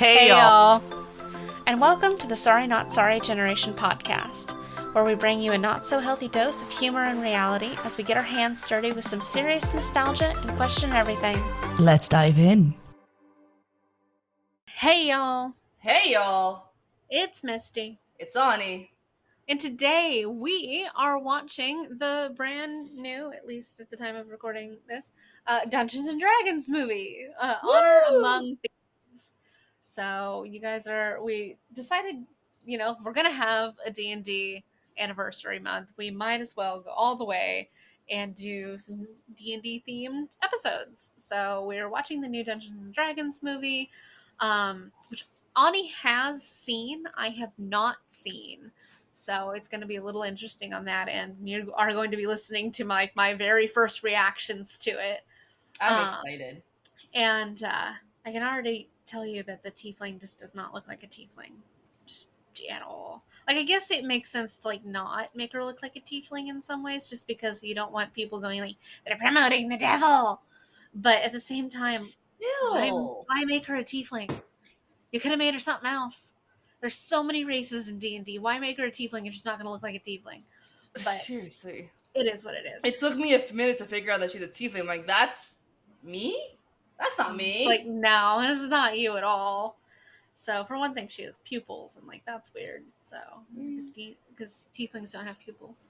Hey, y'all. And welcome to the Sorry Not Sorry Generation podcast, where we bring you a not so healthy dose of humor and reality as we get our hands dirty with some serious nostalgia and question everything. Let's dive in. Hey, y'all. Hey y'all, It's Misty. it's Ani. And today we are watching the brand new, at least at the time of recording this, uh, Dungeons and Dragons movie, uh, Honor Among Thieves. So you guys are, we decided, you know, if we're gonna have a D and D anniversary month, we might as well go all the way and do some D and D themed episodes. So we're watching the new Dungeons and Dragons movie, um, which Ani has seen. I have not seen. So it's going to be a little interesting on that end. And you are going to be listening to my my very first reactions to it. I'm Uh, excited. And uh, I can already tell you that the tiefling just does not look like a tiefling, just at all. Like I guess it makes sense to like not make her look like a tiefling in some ways, just because you don't want people going like they're promoting the devil. But at the same time, why, Still, why make her a tiefling? You could have made her something else. There's so many races in D and D. Why make her a tiefling if she's not going to look like a tiefling? but- seriously, It is what it is. it took me a minute to figure out that she's a tiefling. I'm like, that's me. That's not me. It's like no, this is not you at all. So for one thing, she has pupils, and like that's weird. So because Mm. because tieflings don't have pupils,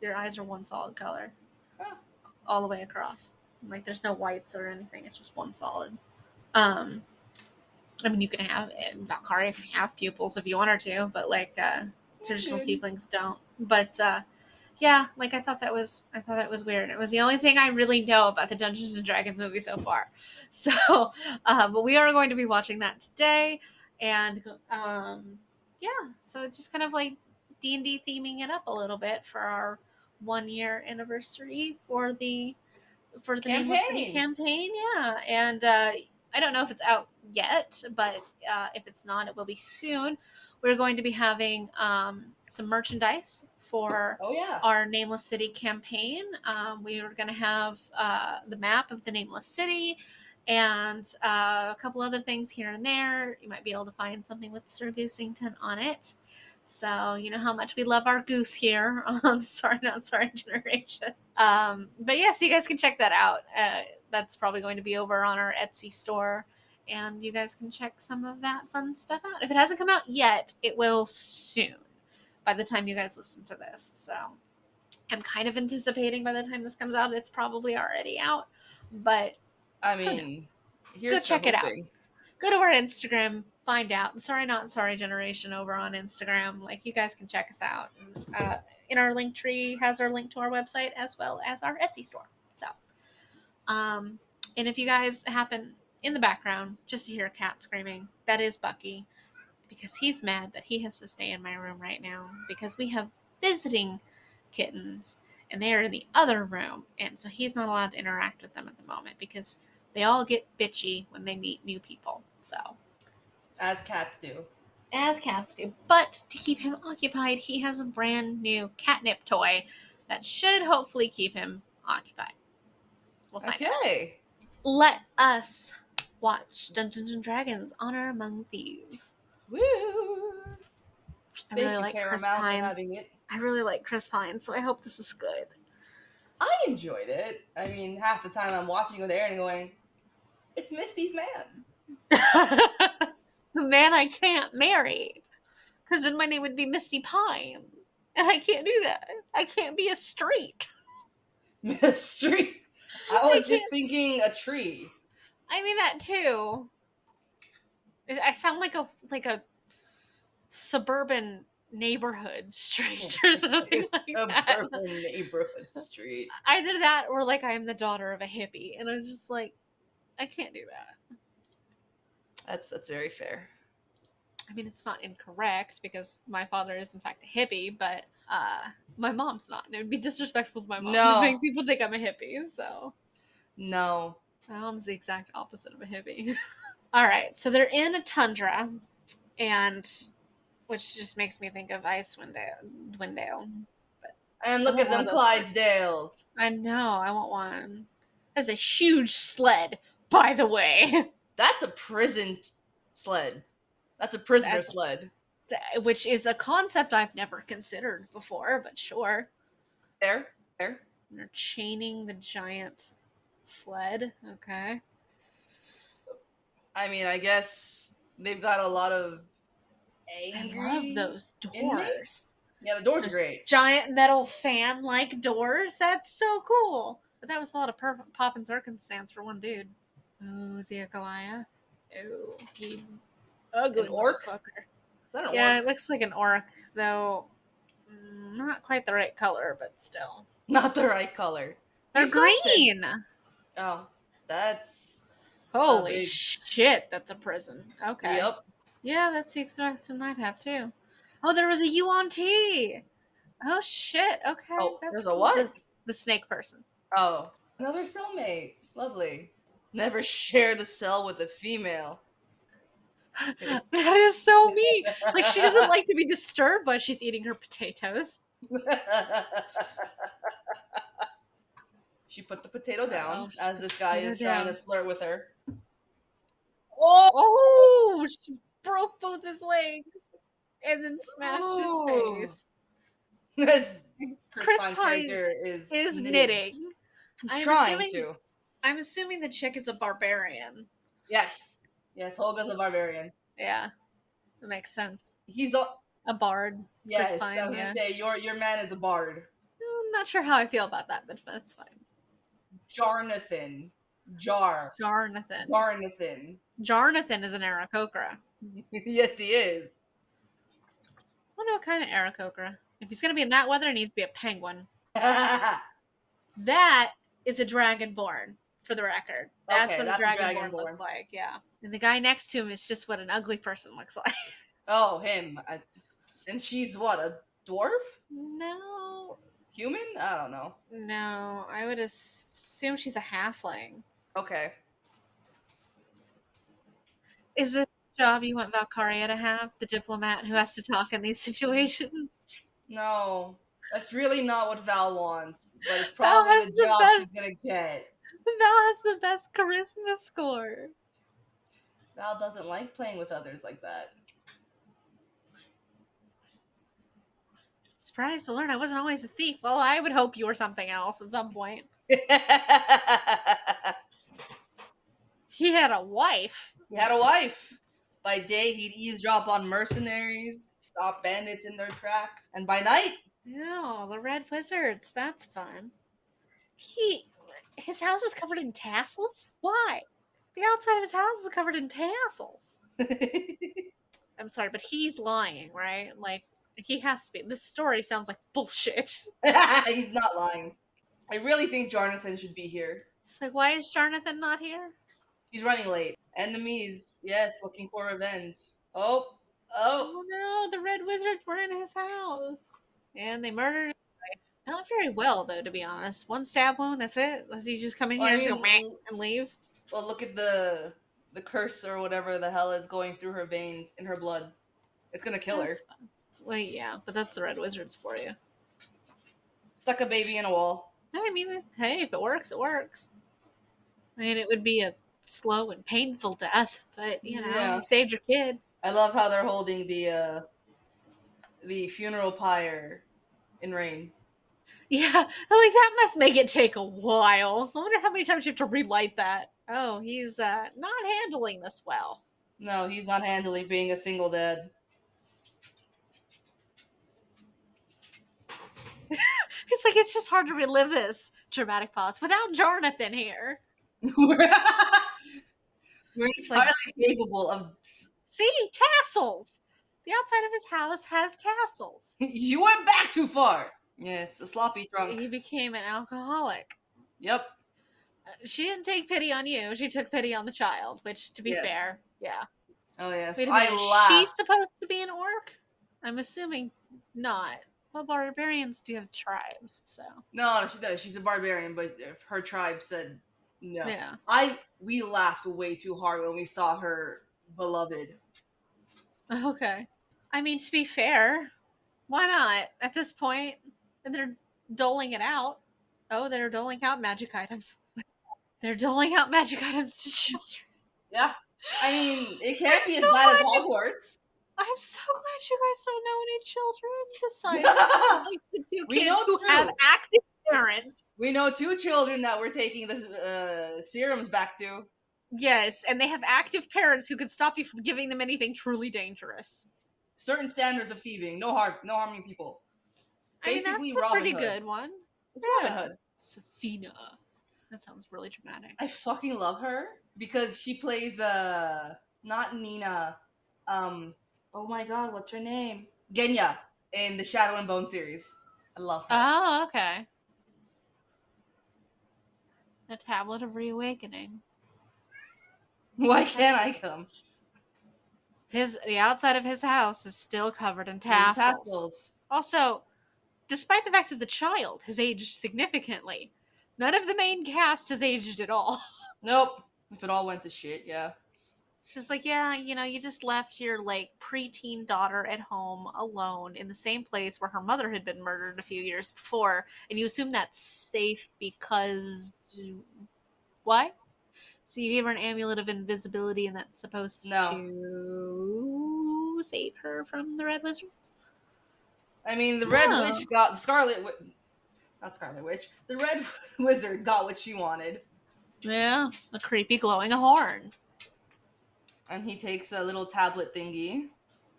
your eyes are one solid color, Huh. all the way across. Like there's no whites or anything. It's just one solid. Um, I mean you can have Valkaria can have pupils if you want her to, but like uh, traditional Okay. tieflings don't. But uh, yeah, like I thought that was I thought that was weird. It was the only thing I really know about the Dungeons and Dragons movie so far. So, uh, but we are going to be watching that today, and um, yeah, so it's just kind of like D and D theming it up a little bit for our one year anniversary for the for the Nameless City Campaign. campaign. Yeah, and uh, I don't know if it's out yet, but uh, if it's not, it will be soon. We're going to be having um, some merchandise for oh yeah. our Nameless City campaign. Um, we are going to have uh, the map of the Nameless City and uh, a couple other things here and there. You might be able to find something with Sir Goosington on it. So you know how much we love our goose here on the Sorry Not Sorry generation. Um, but yes, you guys can check that out. Uh, that's probably going to be over on our Etsy store, and you guys can check some of that fun stuff out. If it hasn't come out yet, it will soon. By the time you guys listen to this, so I'm kind of anticipating by the time this comes out, it's probably already out. But I mean, here's Go check it out. go to our Instagram, find out. Sorry, not sorry generation over on Instagram. Like you guys can check us out. And, uh, in our link tree has our link to our website as well as our Etsy store. So, um, and if you guys happen in the background just to hear a cat screaming, that is Bucky, because he's mad that he has to stay in my room right now because we have visiting kittens and they are in the other room, and so he's not allowed to interact with them at the moment because they all get bitchy when they meet new people. So, As cats do. as cats do. But to keep him occupied, he has a brand new catnip toy that should hopefully keep him occupied. We'll find out. Okay. Let us watch Dungeons and Dragons Honor Among Thieves. Woo. I really like Chris Paramount, Pines. I really like Chris Pines, so I hope this is good. I enjoyed it. I mean, half the time I'm watching with Aaron and going, "It's Misty's man." the man I can't marry. Because then my name would be Misty Pine. And I can't do that. I can't be a street. Mystery. I I was can't- just thinking a tree. I mean that too. I sound like a like a suburban neighborhood street or something like that. Suburban neighborhood street. Either that or like I am the daughter of a hippie, and I'm just like, I can't do that. That's that's very fair. I mean, it's not incorrect because my father is in fact a hippie, but uh, my mom's not, and it would be disrespectful to my mom No. to make people think I'm a hippie. So No. my mom's the exact opposite of a hippie. All right, so they're in a tundra, and which just makes me think of Icewind Dale. And look at them one of those Clydesdales. I know, I want one. That's a huge sled, by the way. That's a prison sled. That's a prisoner That's- sled. Th- which is a concept I've never considered before, but sure. There, there. They're chaining the giant sled. Okay. I mean, I guess they've got a lot of angry. I love those doors. inmates? Yeah, the doors are great. Giant metal fan like doors. That's so cool. But that was a lot of per- pop and circumstance for one dude. Oh, is he a Goliath? Oh, he ugly An orc? Is that an Yeah, orc? it looks like an orc, though. mm, Not quite the right color, but still. Not the right color. They're something. green. Oh, that's. Holy big. shit, that's a prison. Okay. Yep. Yeah, that's the extraction I'd have too. Oh, there was a U on T. Oh shit. Okay. Oh, that's there's a what? The, the snake person. Oh, another cellmate. Lovely. Never share the cell with a female. that is so mean. Like she doesn't like to be disturbed while she's eating her potatoes. she put the potato down Oh, as this guy is trying to flirt with her. Oh! oh, she broke both his legs and then smashed Oh. his face. This Chris, Chris Pine is Is knitting. He's I'm trying assuming- to. I'm assuming the chick is a barbarian. Yes. Yes, Holga's a barbarian. Yeah. That makes sense. He's a A bard. yes. Pine, I was yeah. gonna say your your man is a bard. I'm not sure how I feel about that, but that's fine. Jarnathan. Jar. Jarnathan. Jarnathan. Jarnathan is an Aarakocra. yes, he is. I wonder what kind of Aarakocra. If he's gonna be in that weather, it needs to be a penguin. That is a dragonborn, for the record. That's Okay, what that's a a dragonborn, dragonborn. looks like. Yeah. And the guy next to him is just what an ugly person looks like. oh, him. I, and she's what, a dwarf? no, Human? I don't know. no. I would assume she's a halfling. Okay. Is this the job you want Valkaria to have? The diplomat who has to talk in these situations? No. That's really not what Val wants. But it's Val probably has the the job best- she's gonna get. Val has the best charisma score. Val doesn't like playing with others like that. Surprised to learn I wasn't always a thief. Well, I would hope you were something else at some point. He had a wife. He had a wife. By day, he'd eavesdrop on mercenaries, stop bandits in their tracks, and by night, Oh, the Red Wizards. That's fun. He, his house is covered in tassels. Why? The outside of his house is covered in tassels. I'm sorry, but he's lying, right? Like he has to be. This story sounds like bullshit. he's not lying. I really think Jonathan should be here. It's like, why is Jonathan not here? He's running late. Enemies, yes, looking for revenge. Oh, oh, Oh no, the Red Wizards were in his house, and they murdered his wife. Not very well, though, to be honest. One stab wound. That's it. Does he just come in Well, I here and, mean, go, and leave? well, look at the the curse or whatever the hell is going through her veins in her blood. It's gonna kill her. That's fine. Well, yeah, but that's the Red Wizards for you. Stuck a baby in a wall. I mean, hey, if it works, it works. I mean, it would be a slow and painful death, but you know, Yeah. you saved your kid. I love how they're holding the uh the funeral pyre in rain. Yeah, like that must make it take a while. I wonder how many times you have to relight that. Oh, he's uh, not handling this well. No, he's not handling being a single dad. It's like it's just hard to relive this dramatic pause without Jonathan here. We're like- capable of. See, tassels. The outside of his house has tassels. You went back too far. Yes, a sloppy drunk. He became an alcoholic. Yep. Uh, She didn't take pity on you. She took pity on the child, which, to be Yes. fair, yeah. Oh yes. Wait a I minute. laughed. She's supposed to be an orc? I'm assuming not. Well, barbarians do have tribes, so No, no, she does. She's a barbarian, but if her tribe said no. yeah. I we laughed way too hard when we saw her beloved. Okay. I mean, to be fair, why not at this point? And they're doling it out. Oh, they're doling out magic items. they're doling out magic items to children. Yeah. I mean, it can't I'm be as bad as Hogwarts. I'm so glad you guys don't know any children besides like, the two We kids know who two. have active parents. We know two children that we're taking the uh, serums back to. Yes, and they have active parents who could stop you from giving them anything truly dangerous. Certain standards of thieving, no harm, no harming people. I mean, that's a Robin pretty Hood. good one. It's Robin Yeah. Hood. Sofina. That sounds really dramatic. I fucking love her because she plays uh not Nina. Um oh my god, what's her name? Genya in the Shadow and Bone series. I love her. Oh, okay. The Tablet of Reawakening. Why can't I come? His the outside of his house is still covered in tassels. tassels. Also, despite the fact that the child has aged significantly, none of the main cast has aged at all. Nope. If it all went to shit, yeah. Just like, yeah, you know, you just left your like preteen daughter at home alone in the same place where her mother had been murdered a few years before, and you assume that's safe because why? So you gave her an amulet of invisibility, and that's supposed No. to save her from the red wizards. I mean, the Red No. Witch got the Scarlet Wi- not Scarlet Witch. The Red Wizard got what she wanted, Yeah, a creepy glowing horn and he takes a little tablet thingy.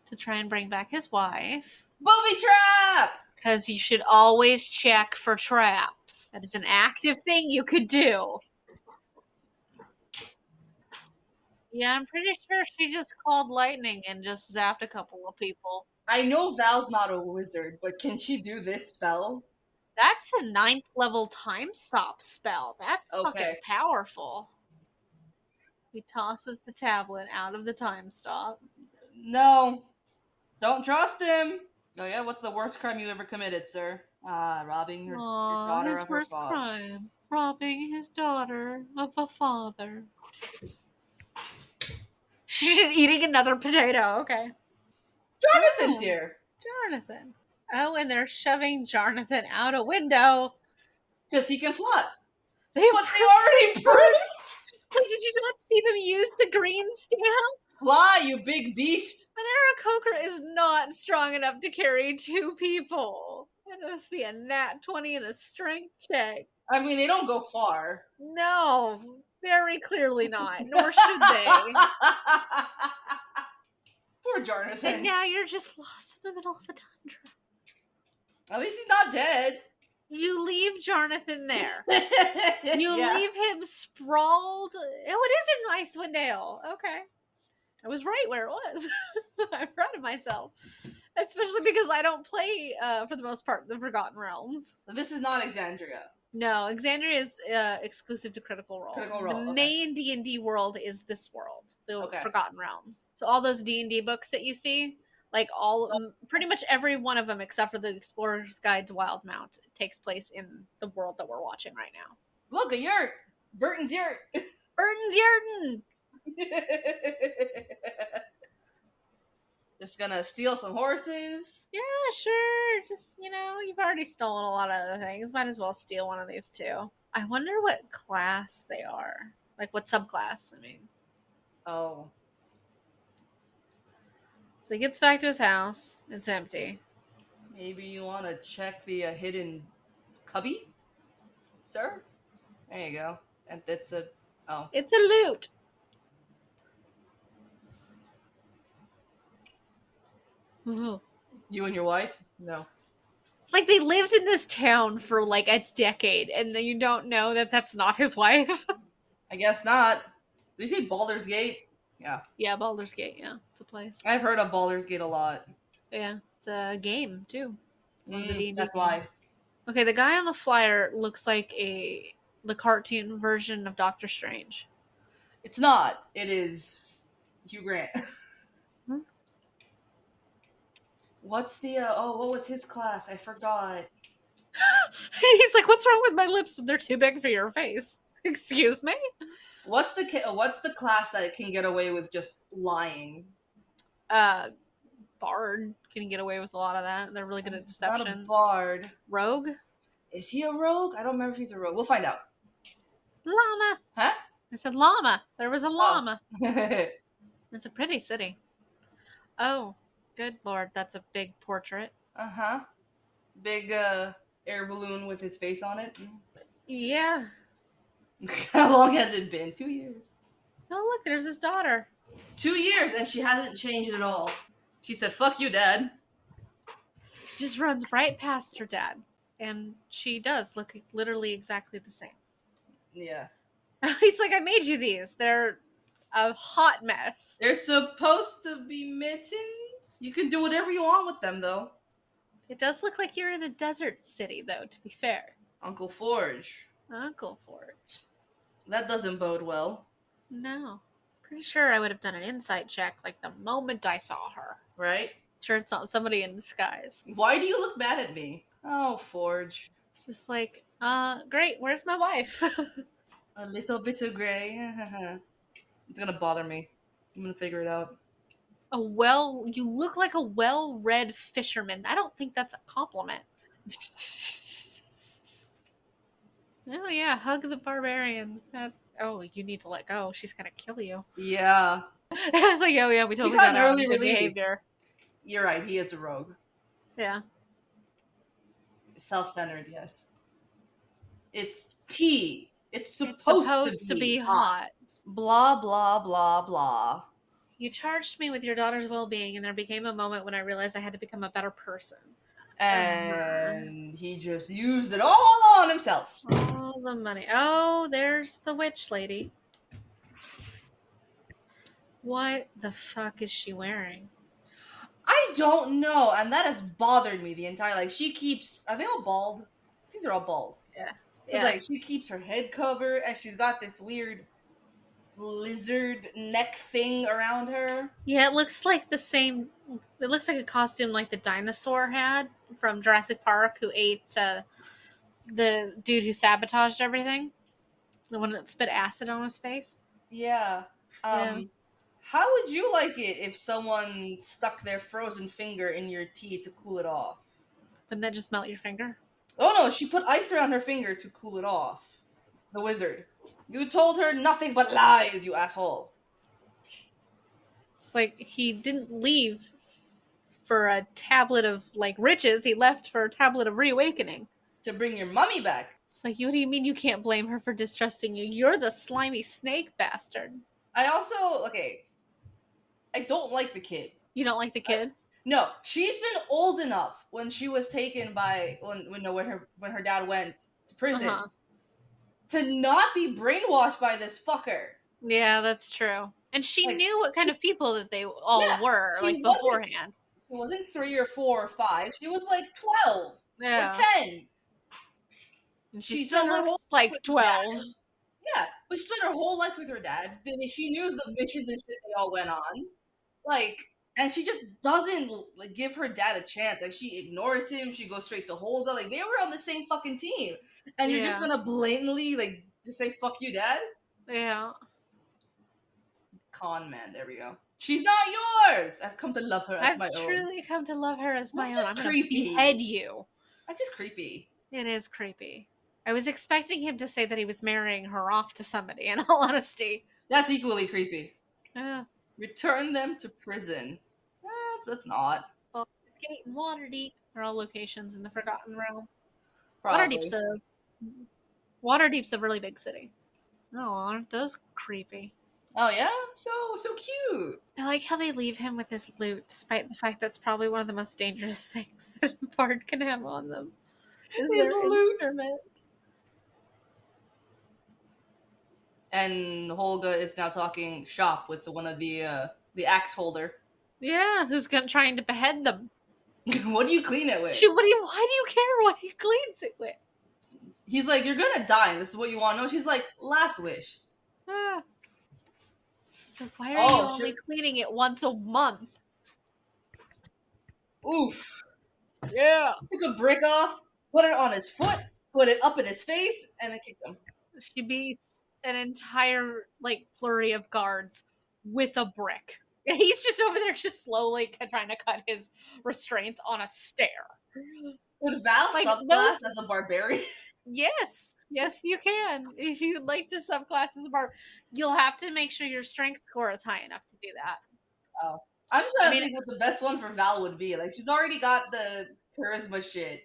to try and bring back his wife. Booby trap. Because you should always check for traps. That is an active thing you could do. Yeah, I'm pretty sure she just called lightning and just zapped a couple of people. I know Val's not a wizard, but can she do this spell? That's a ninth level time stop spell. That's fucking powerful. He tosses the tablet out of the time stop. No. Don't trust him. Oh yeah, what's the worst crime you ever committed, sir? Ah, robbing your, your daughter his of her worst father. crime. Robbing his daughter of a father. She's just eating another potato. Okay. Jonathan's Oh. here. Jonathan. Oh, and they're shoving Jonathan out a window. Because he can fly. They But they already proved did you not see them use the green stamp? fly, you big beast. An Aarakocra is not strong enough to carry two people. Let us see a nat 20 and a strength check. I mean, they don't go far. No, very clearly not. Nor should they. Poor Jonathan. And now you're just lost in the middle of a tundra. At least he's not dead. You leave Jonathan there. You Yeah. leave him sprawled. Oh, it is in Icewind Dale. Okay. I was right where it was. I'm proud of myself. Especially because I don't play, uh, for the most part, the Forgotten Realms. This is not Exandria. No, Exandria is uh, exclusive to Critical Role. Critical Role, The okay. main D and D world is this world, the Okay. Forgotten Realms. So all those D and D books that you see, like all, pretty much every one of them, except for the Explorer's Guide to Wildemount takes place in the world that we're watching right now. Look, a yurt. Burton's yurt. Burton's Yurden. Just gonna steal some horses. Yeah, sure. Just you know, you've already stolen a lot of other things. Might as well steal one of these too. I wonder what class they are. Like what subclass? I mean. Oh. So he gets back to his house. It's empty. Maybe you want to check the uh, hidden cubby, sir? There you go. And that's a. Oh. It's a loot. Ooh. You and your wife? No. Like they lived in this town for like a decade, and you don't know that that's not his wife. I guess not. Did you say Baldur's Gate? Yeah. yeah, Baldur's Gate. Yeah, it's a place. I've heard of Baldur's Gate a lot. Yeah, it's a game too. one of the Mm, that's why. Okay, the guy on the flyer looks like a the cartoon version of Doctor Strange. It's not. It is Hugh Grant. Hmm? What's the uh, oh? What was his class? I forgot. He's like, "What's wrong with my lips? They're too big for your face." Excuse me. What's the what's the class that can get away with just lying? Uh, Bard can get away with a lot of that. They're really good at He's not a deception. bard. Rogue, Is he a rogue? I don't remember if he's a rogue. We'll find out. llama, Huh? I said llama. There was a Oh. llama. uh It's a pretty city. Oh, good lord, that's a big portrait. Uh huh. Big uh air balloon with his face on it. Yeah. How long has it been? Two years. Oh, look, there's his daughter. Two years, and she hasn't changed at all. She said, "Fuck you, Dad." Just runs right past her dad. And she does look literally exactly the same. Yeah. He's like, I made you these. They're a hot mess. They're supposed to be mittens. You can do whatever you want with them, though. It does look like you're in a desert city, though, to be fair. Uncle Forge. Uncle Forge. That doesn't bode well, No. Pretty sure I would have done an insight check like the moment I saw her. right? Sure, it's not somebody in disguise. Why do you look mad at me? Oh, Forge. Just like, uh, great, where's my wife? A little bit of gray. it's gonna bother me. I'm gonna figure it out. a well, you look like a well read fisherman. I don't think that's a compliment. Oh, yeah, hug the barbarian. That, oh, you need to let go. She's gonna kill you. Yeah, I was like, oh, yeah, we totally got got early release. behavior. you're right. He is a rogue. Yeah. Self-centered, yes. It's tea. It's supposed, it's supposed to be, hot. Blah blah blah blah. You charged me with your daughter's well being, and there became a moment when I realized I had to become a better person. Uh-huh. And he just used it all on himself. All the money. Oh, there's the witch lady. What the fuck is she wearing? I don't know, and that has bothered me the entire. Like she keeps. Are they all bald? These are all bald. It's like she keeps her head covered, and she's got this weird lizard neck thing around her. yeah, it looks like the same. It looks like a costume like the dinosaur had from Jurassic Park, who ate uh, the dude who sabotaged everything. The one that spit acid on his face. Yeah. Um. Yeah. How would you like it if someone stuck their frozen finger in your tea to cool it off? Wouldn't that just melt your finger? Oh no, she put ice around her finger to cool it off. The wizard. You told her nothing but lies, you asshole. It's like he didn't leave for a tablet of like riches. He left for a tablet of reawakening. To bring your mummy back. It's like, what do you mean you can't blame her for distrusting you? You're the slimy snake bastard. I also okay. I don't like the kid. You don't like the kid? No, she's been old enough when she was taken by when when no, when her when her dad went to prison Uh-huh. to not be brainwashed by this fucker. Yeah, that's true. And she Like, knew what kind of people that they all Yeah, were, like beforehand. She wasn't three or four or five. She was like twelve Yeah. or ten. And she She still looks like 12. Yeah, but she spent her whole life with her dad. Then She knew the missions and shit they all went on. Like, and she just doesn't like give her dad a chance. Like, she ignores him. She goes straight to Holga. Like, they were on the same fucking team, and you're just gonna blatantly like just say "fuck you, dad." Yeah. Con man. There we go. She's not yours. I've come to love her as I've my own. truly come to love her as my That's own. just I'm creepy. Head you. That's just creepy. It is creepy. I was expecting him to say that he was marrying her off to somebody, in all honesty. That's equally creepy. Yeah. Return them to prison. That's that's not. Well, Gate and Waterdeep are all locations in the Forgotten Realm. Probably. Waterdeep's a Waterdeep's a really big city. Oh, aren't those creepy? Oh yeah, so so cute. I like how they leave him with his loot, despite the fact that's probably one of the most dangerous things that a bard can have on them. Is His loot. instrument. and Holga is now talking shop with the one of the uh, the axe holder. Yeah, who's gonna trying to behead them? what do you clean it with? She, what do you? Why do you care what he cleans it with? He's like, you're gonna die. This is what you want to know. She's like, last wish. Ah. She's like, why are Oh, you only sure. cleaning it once a month? Oof. Yeah. Took a brick off, put it on his foot, put it up in his face, and then kicked him. She beats an entire like flurry of guards with a brick. And he's just over there, just slowly trying to cut his restraints on a stair. Would Val Like, subclass those- as a barbarian? Yes, yes, you can. If you'd like to subclass as a you'll have to make sure your strength score is high enough to do that. Oh, I'm just trying I to think what the best one for Val would be. Like she's already got the charisma shit.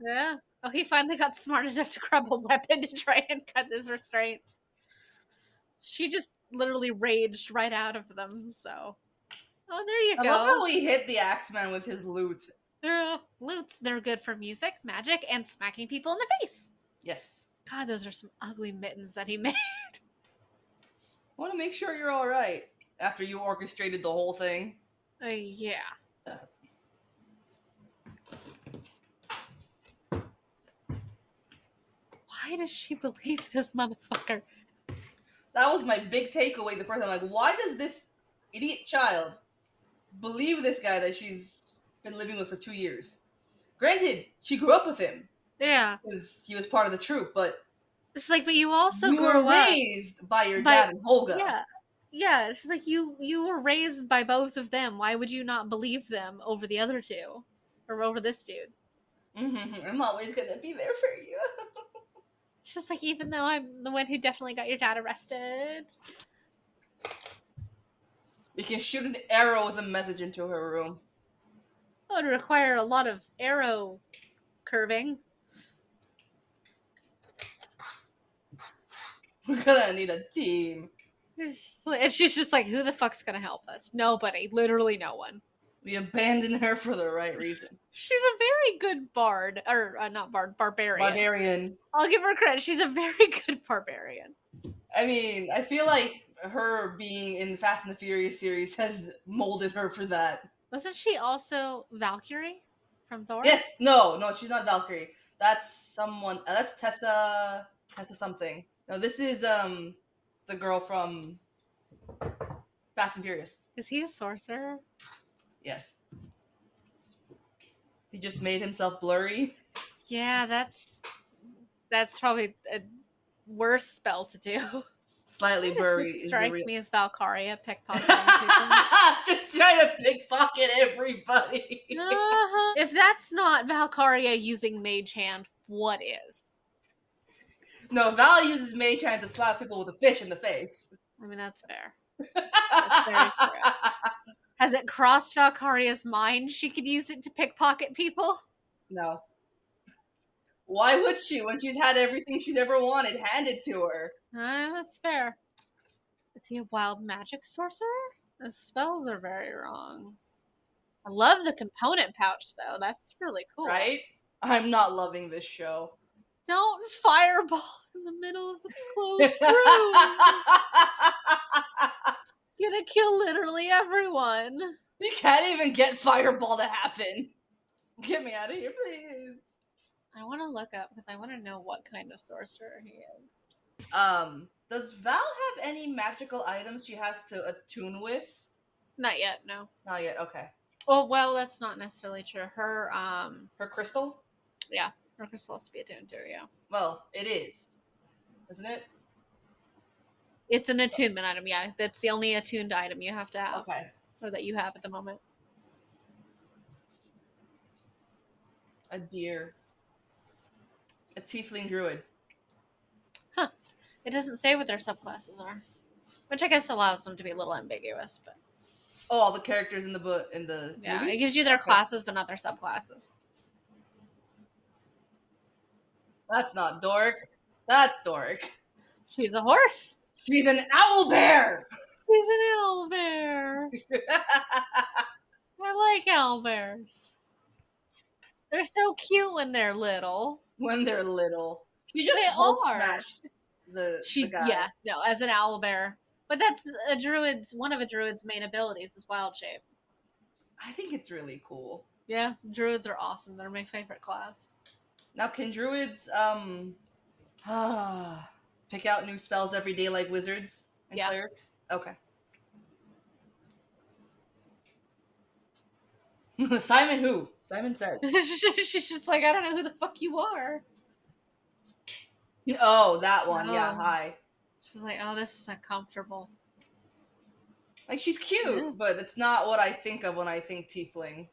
Yeah. Oh, he finally got smart enough to grab a weapon to try and cut his restraints. She just literally raged right out of them. So, oh, there you I go. I love how he hit the Axeman with his Yeah, lutes. They're good for music, magic, and smacking people in the face. Yes. God, those are some ugly mittens that he made. I want to make sure you're all right after you orchestrated the whole thing. Uh, yeah. Why does she believe this motherfucker? That was my big takeaway the first time. Like, why does this idiot child believe this guy that she's been living with for two years? Granted, she grew up with him. Yeah. Because he was part of the troop, but. It's like, but you also you were raised by your by, dad and Holga. Yeah. Yeah, she's like you. You were raised by both of them. Why would you not believe them over the other two, or over this dude? Mm-hmm. I'm always gonna be there for you. It's just like, even though I'm the one who definitely got your dad arrested. We can shoot an arrow with a message into her room. Would require a lot of arrow curving. We're gonna need a team. And she's just like, who the fuck's gonna help us? Nobody. Literally no one. We abandoned her for the right reason. She's a very good bard, or uh, not bard, barbarian. Barbarian. I'll give her credit. She's a very good barbarian. I mean, I feel like her being in the Fast and the Furious series has molded her for that. Wasn't she also Valkyrie from Thor? Yes. No, no, she's not Valkyrie. That's someone. Uh, that's Tessa. Tessa something. No, this is um the girl from Fast and Furious. Is he a sorcerer? Yes. He just made himself blurry. Yeah, that's that's probably a worse spell to do. Slightly blurry. Strikes me as Valkaria pickpocketing people. just trying to pickpocket everybody. uh-huh. If that's not Valkaria using Mage Hand, what is? No, Val uses Mage Hand to slap people with a fish in the face. I mean, that's fair. That's very true. Has it crossed Valkaria's mind she could use it to pickpocket people? No. Why would she when she's had everything she's ever wanted handed to her? Uh, that's fair. Is he a wild magic sorcerer? The spells are very wrong. I love the component pouch though. That's really cool. Right? I'm not loving this show. Don't fireball in the middle of the closed room. gonna kill literally everyone. You can't even get Fireball to happen. Get me out of here, please. I want to look up because I want to know what kind of sorcerer he is. Um, does Val have any magical items she has to attune with? Not yet, no. Not yet. Okay. Well, well, that's not necessarily true. Her um, her crystal. Yeah, her crystal has to be attuned to. Yeah. Well, it is, isn't it? It's an attunement item, yeah. That's the only attuned item you have to have. Okay. Or that you have at the moment. A deer. A tiefling druid. Huh. It doesn't say what their subclasses are. Which I guess allows them to be a little ambiguous, but Oh, all the characters in the book in the Yeah, movie? it gives you their classes but not their subclasses. That's not dork. That's dork. She's a horse. She's an owl bear. She's an owl bear. I like owl bears. They're so cute when they're little. When they're little, she just they are. The, she, the yeah, no, as an owl bear. But that's a druid's one of a druid's main abilities is wild shape. I think it's really cool. Yeah, druids are awesome. They're my favorite class. Now, can druids um ah pick out new spells every day like wizards and yeah. clerics? Okay. Simon who? Simon says. She's just like, I don't know who the fuck you are. Oh, that one. Oh. Yeah, hi. She's like, oh, this is uncomfortable. Like, she's cute, yeah. but it's not what I think of when I think tiefling.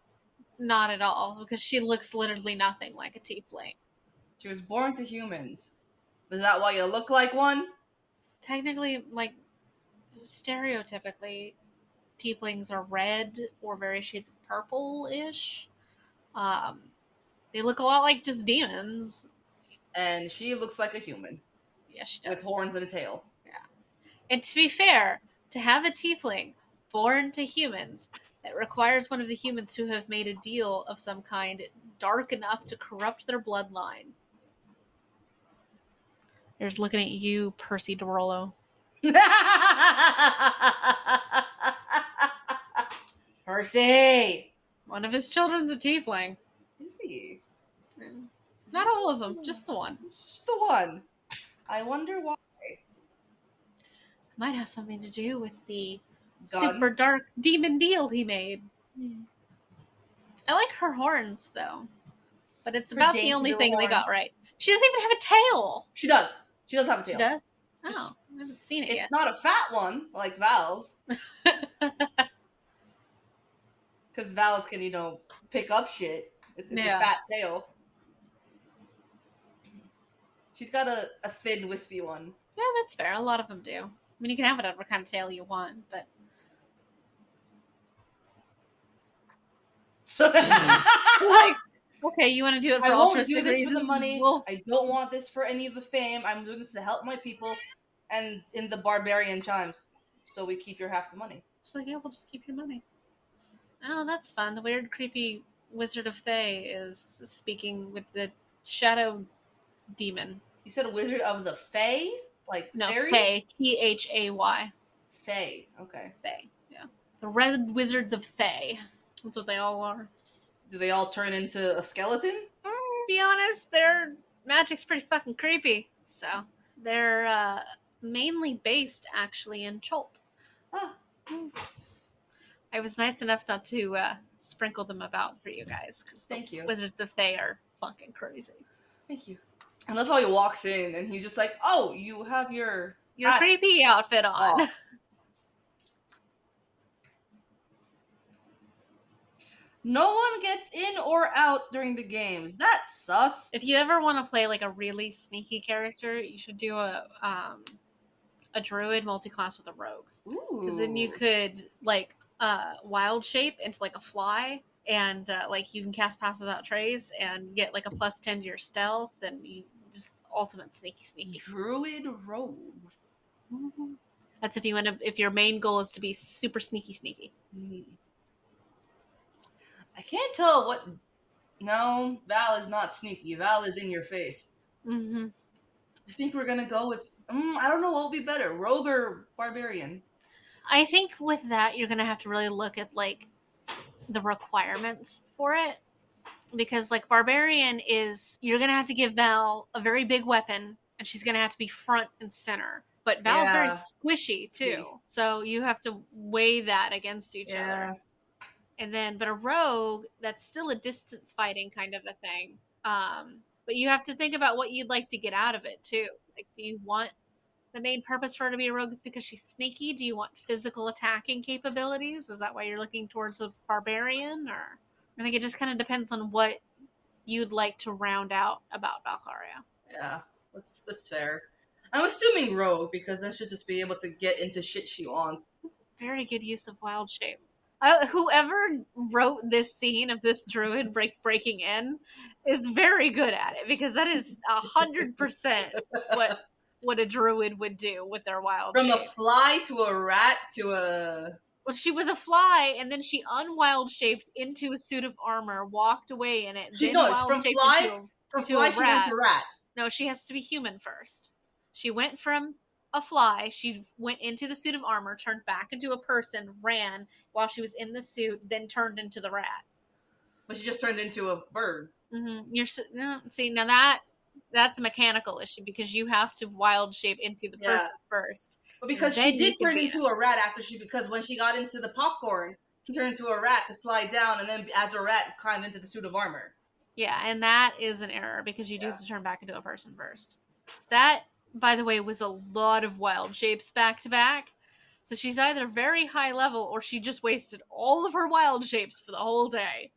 Not at all, because she looks literally nothing like a tiefling. She was born to humans. Is that why you look like one? Technically, like stereotypically, tieflings are red or various shades of purple-ish. Um, they look a lot like just demons. And she looks like a human. Yeah, she does. With horns and a tail. Yeah. And to be fair, to have a tiefling born to humans that requires one of the humans to have made a deal of some kind dark enough to corrupt their bloodline. There's looking at you, Percy de Rolo. Percy! One of his children's a tiefling. Is he? Not all of them, just the one. Just the one. I wonder why. Might have something to do with the super dark demon deal he made. Hmm. I like her horns though, but it's about the only thing horns. they got right. She doesn't even have a tail. She does. She does have a tail. She does. Oh, I haven't seen it it's yet. not a fat one like Val's. Because Val's can, you know, pick up shit. It's, it's yeah. a fat tail. She's got a, a thin, wispy one. Yeah, that's fair. A lot of them do. I mean, you can have whatever kind of tail you want, but. like, okay, you want to do it for I won't do this reasons? for the money. Well, I don't want this for any of the fame. I'm doing this to help my people, and in the barbarian chimes, so we keep your half the money. She's like, yeah, we'll just keep your money. Oh, that's fun. The weird, creepy Wizard of Thay is speaking with the shadow demon. You said a Wizard of the Fae? Like no, Thay. T H A Y. Thay. Okay. Thay. Yeah. The Red Wizards of Thay. That's what they all are. Do they all turn into a skeleton? Mm, be honest, their magic's pretty fucking creepy. So they're uh, mainly based actually in Chult. Ah. Mm. I was nice enough not to uh, sprinkle them about for you guys because thank you. Wizards of Thay are fucking crazy. Thank you. And that's how he walks in, and he's just like, "Oh, you have your your hat creepy outfit on." Off. No one gets in or out during the games. That's sus. If you ever want to play like a really sneaky character, you should do a um a druid multi-class with a rogue. Because then you could like uh, wild shape into like a fly and uh, like you can cast pass without trace and get like a plus 10 to your stealth and you just ultimate sneaky sneaky druid robe mm-hmm. that's if you want to if your main goal is to be super sneaky sneaky mm-hmm. i can't tell what no val is not sneaky val is in your face mm-hmm. i think we're gonna go with mm, i don't know what will be better rogue or barbarian I think with that, you're gonna have to really look at like the requirements for it because like barbarian is you're gonna have to give val a very big weapon and she's gonna have to be front and center but val's yeah. very squishy too so you have to weigh that against each yeah. other and then but a rogue that's still a distance fighting kind of a thing um but you have to think about what you'd like to get out of it too like do you want the main purpose for her to be a rogue is because she's sneaky? Do you want physical attacking capabilities? Is that why you're looking towards a barbarian? Or I think it just kind of depends on what you'd like to round out about Valkaria. Yeah, that's that's fair. I'm assuming rogue because I should just be able to get into shit she wants. Very good use of wild shape. Uh, whoever wrote this scene of this druid break breaking in is very good at it because that is a hundred percent what what a druid would do with their wild from shape. a fly to a rat to a well she was a fly and then she unwild shaped into a suit of armor walked away in it she knows from fly into, from into fly she went to rat. no she has to be human first. She went from a fly she went into the suit of armor turned back into a person ran while she was in the suit then turned into the rat. But she just turned into a bird. Mm-hmm. you're see now that that's a mechanical issue because you have to wild shape into the yeah. person first. But because she did turn into a rat after she because when she got into the popcorn, she turned into a rat to slide down and then as a rat climb into the suit of armor. Yeah, and that is an error because you do have to turn back into a person first. That, by the way, was a lot of wild shapes back to back. So she's either very high level or she just wasted all of her wild shapes for the whole day.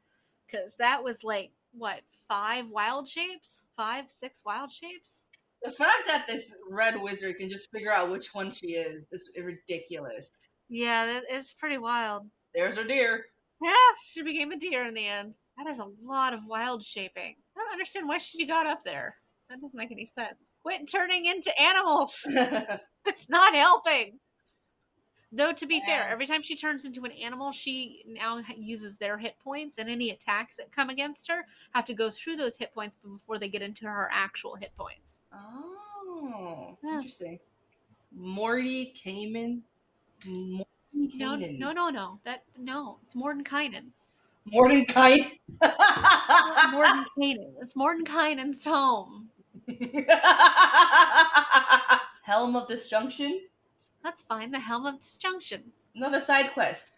Because that was like what five wild shapes, five six wild shapes. The fact that this red wizard can just figure out which one she is is ridiculous. Yeah, it's pretty wild. There's her deer. Yeah, she became a deer in the end. That is a lot of wild shaping. I don't understand why she got up there. That doesn't make any sense. Quit turning into animals. it's not helping. Though to be yeah. fair, every time she turns into an animal, she now uses their hit points, and any attacks that come against her have to go through those hit points before they get into her actual hit points. Oh, yeah. interesting. Morty Kamen. Morty no, no, no, no. That no, it's Mordenkainen. Mordenkainen. Mordenkainen. It's Mordenkainen's home. Helm of Disjunction. That's find The Helm of Disjunction. Another side quest.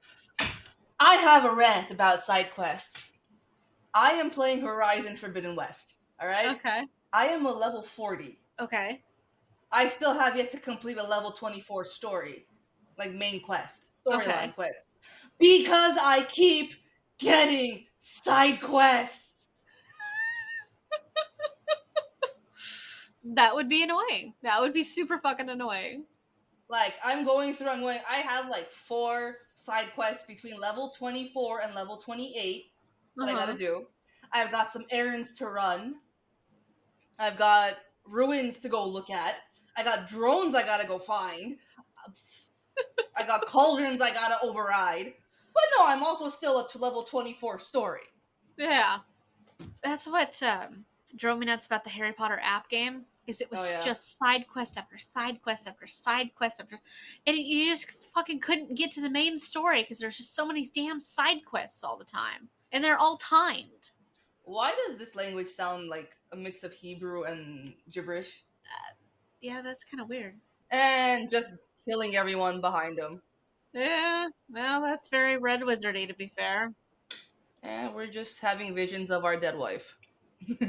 I have a rant about side quests. I am playing Horizon Forbidden West. All right. Okay. I am a level forty. Okay. I still have yet to complete a level twenty four story, like main quest storyline okay. quest, because I keep getting side quests. that would be annoying. That would be super fucking annoying. Like I'm going through, I'm going. I have like four side quests between level 24 and level 28 that uh-huh. I gotta uh-huh. do. I've got some errands to run. I've got ruins to go look at. I got drones I gotta go find. I got cauldrons I gotta override. But no, I'm also still a level 24 story. Yeah. That's what um, drove me nuts about the Harry Potter app game. Is it was oh, yeah. just side quest after side quest after side quest after, and you just fucking couldn't get to the main story because there's just so many damn side quests all the time, and they're all timed. Why does this language sound like a mix of Hebrew and gibberish? Uh, yeah, that's kind of weird. And just killing everyone behind him. Yeah, well, that's very red wizardy to be fair. And we're just having visions of our dead wife.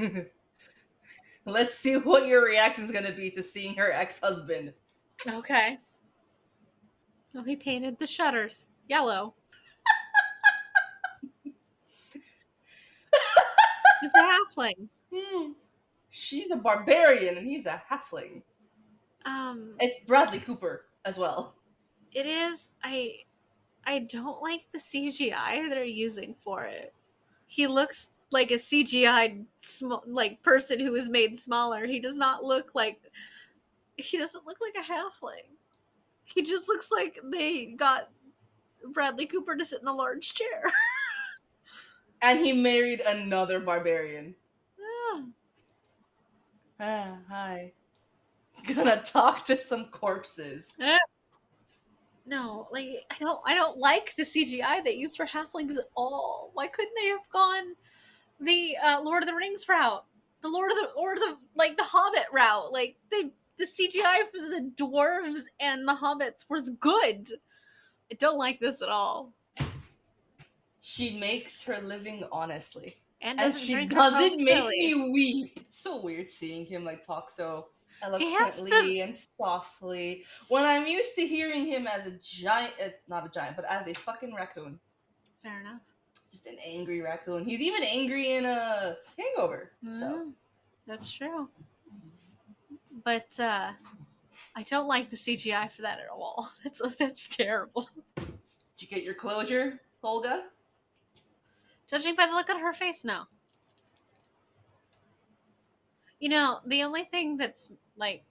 Let's see what your reaction is going to be to seeing her ex husband. Okay. Oh, he painted the shutters yellow. he's a halfling. Hmm. She's a barbarian and he's a halfling. Um, it's Bradley Cooper as well it is i i don't like the cgi they're using for it he looks like a cgi sm- like person who was made smaller. He does not look like he doesn't look like a halfling. He just looks like they got bradley cooper to sit in a large chair. And he married another barbarian. Yeah. ah hi. Gonna talk to some corpses. Yeah. No, like I don't I don't like the CGI they use for halflings at all. Why couldn't they have gone the uh, Lord of the Rings route? The Lord of the or the like the Hobbit route. Like they the CGI for the dwarves and the hobbits was good. I don't like this at all. She makes her living honestly. And, and she doesn't make silly. me weep. It's so weird seeing him like talk so eloquently the... and softly. When I'm used to hearing him as a giant, uh, not a giant, but as a fucking raccoon. Fair enough. Just an angry raccoon. He's even angry in a Hangover. Mm, so that's true. But uh I don't like the CGI for that at all. That's that's terrible. Did you get your closure, Holga? Judging by the look on her face, no. You know, the only thing that's like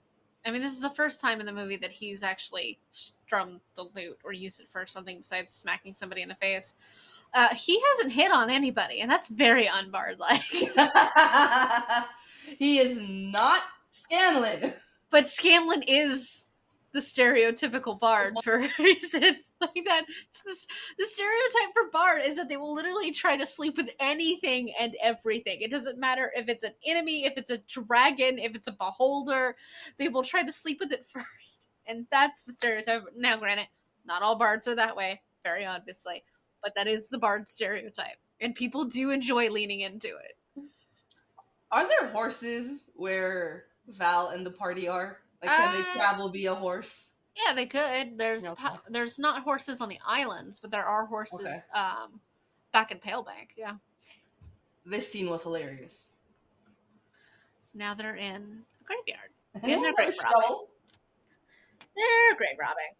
I mean, this is the first time in the movie that he's actually strummed the lute or used it for something besides smacking somebody in the face. Uh, he hasn't hit on anybody, and that's very unbarred like. he is not Scanlan. But Scanlan is the stereotypical bard for a reason like that. This, the stereotype for bard is that they will literally try to sleep with anything and everything. It doesn't matter if it's an enemy, if it's a dragon, if it's a beholder. They will try to sleep with it first, and that's the stereotype. Now, granted, not all bards are that way, very obviously, but that is the bard stereotype, and people do enjoy leaning into it. Are there horses where Val and the party are? Like, can uh, they travel via horse? Yeah, they could. There's okay. there's not horses on the islands, but there are horses okay. um, back in Palebank. Yeah. this scene was hilarious. So now they're in a graveyard. And they're grave robbing. They're grave robbing.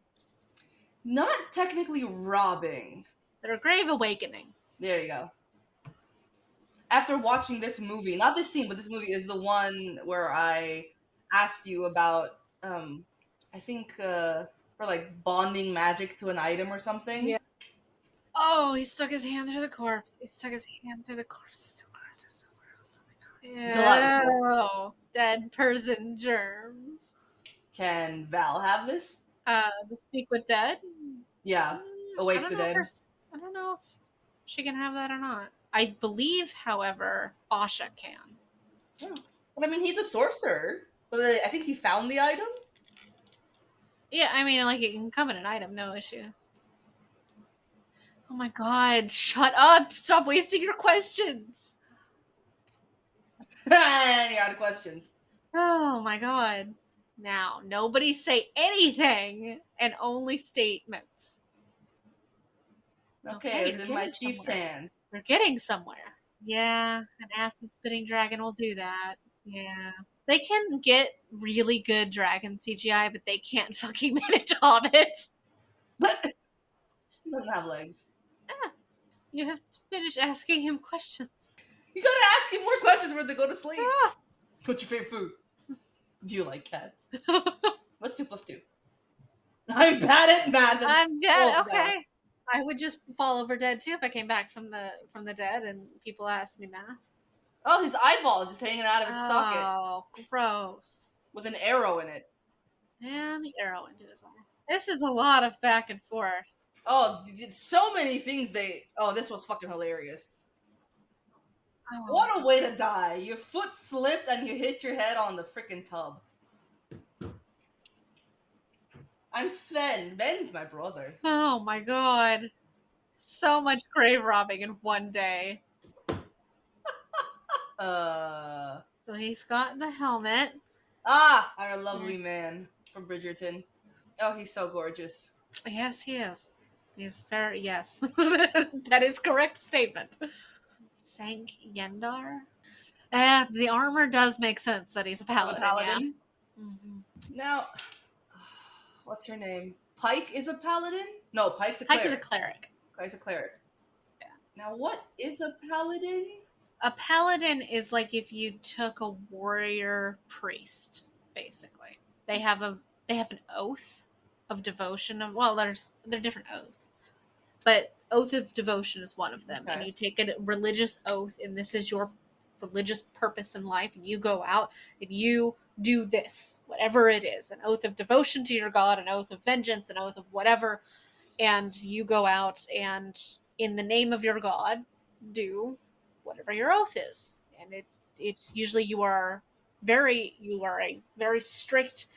Not technically robbing. They're grave awakening. There you go. After watching this movie, not this scene, but this movie is the one where I asked you about um I think uh for like bonding magic to an item or something. Yeah. Oh, he stuck his hand through the corpse. He stuck his hand through the corpse. It's so gross. It's so gross. Oh my god. Delightful. Ew. Dead person germs. Can Val have this? Uh, the speak with dead. Yeah. Mm, Awake I the know if dead. I don't know if she can have that or not. I believe, however, Asha can. But I mean he's a sorcerer. But uh, I think he found the item. Yeah, I mean, like it can come in an item, no issue. Oh my god! Shut up! Stop wasting your questions. out of questions. Oh my god! Now nobody say anything and only statements. Okay, Okay, it was in my getting chief's somewhere. hand. We're getting somewhere. Yeah, an acid spitting dragon will do that. Yeah. They can get really good dragon CGI, but they can't fucking manage hobbits. he doesn't have legs. You have to finish asking him questions. You gotta ask him more questions before they go to sleep. Ah. What's your favorite food? Do you like cats? What's two plus two? I'm bad at math. I'm dead. Okay. I would just fall over dead too if I came back from the from the dead and people asked me math. Oh, his eyeball is just hanging out of its socket Oh, gross. with an arrow in it. And the arrow into his eye. This is a lot of back and forth. Oh, so many things they. Oh, this was fucking hilarious. Oh. What a way to die! Your foot slipped and you hit your head on the freaking tub. I'm Sven. Ben's my brother. Oh my god. So much grave robbing in one day. Uh. So he's got the helmet. Ah, our lovely man from Bridgerton. Oh, he's so gorgeous. Yes, he is. He's very yes. that is correct statement. Xenk Yendar. Uh, the armor does make sense that he's a paladin. paladin. Yeah. Mhm. Now, what's her name? Pike is a paladin? No, Pike's a Pike cleric. is a cleric. Pike's a cleric. Yeah. Now, what is a paladin? A paladin is like if you took a warrior priest, basically. They have a they have an oath of devotion of well, there's they're different oaths. But oath of devotion is one of them. And you take a religious oath and this is your religious purpose in life and you go out and you do this, whatever it is, an oath of devotion to your god, an oath of vengeance, an oath of whatever, and you go out and in the name of your god do whatever your oath is and it it's usually you are very you are a very strict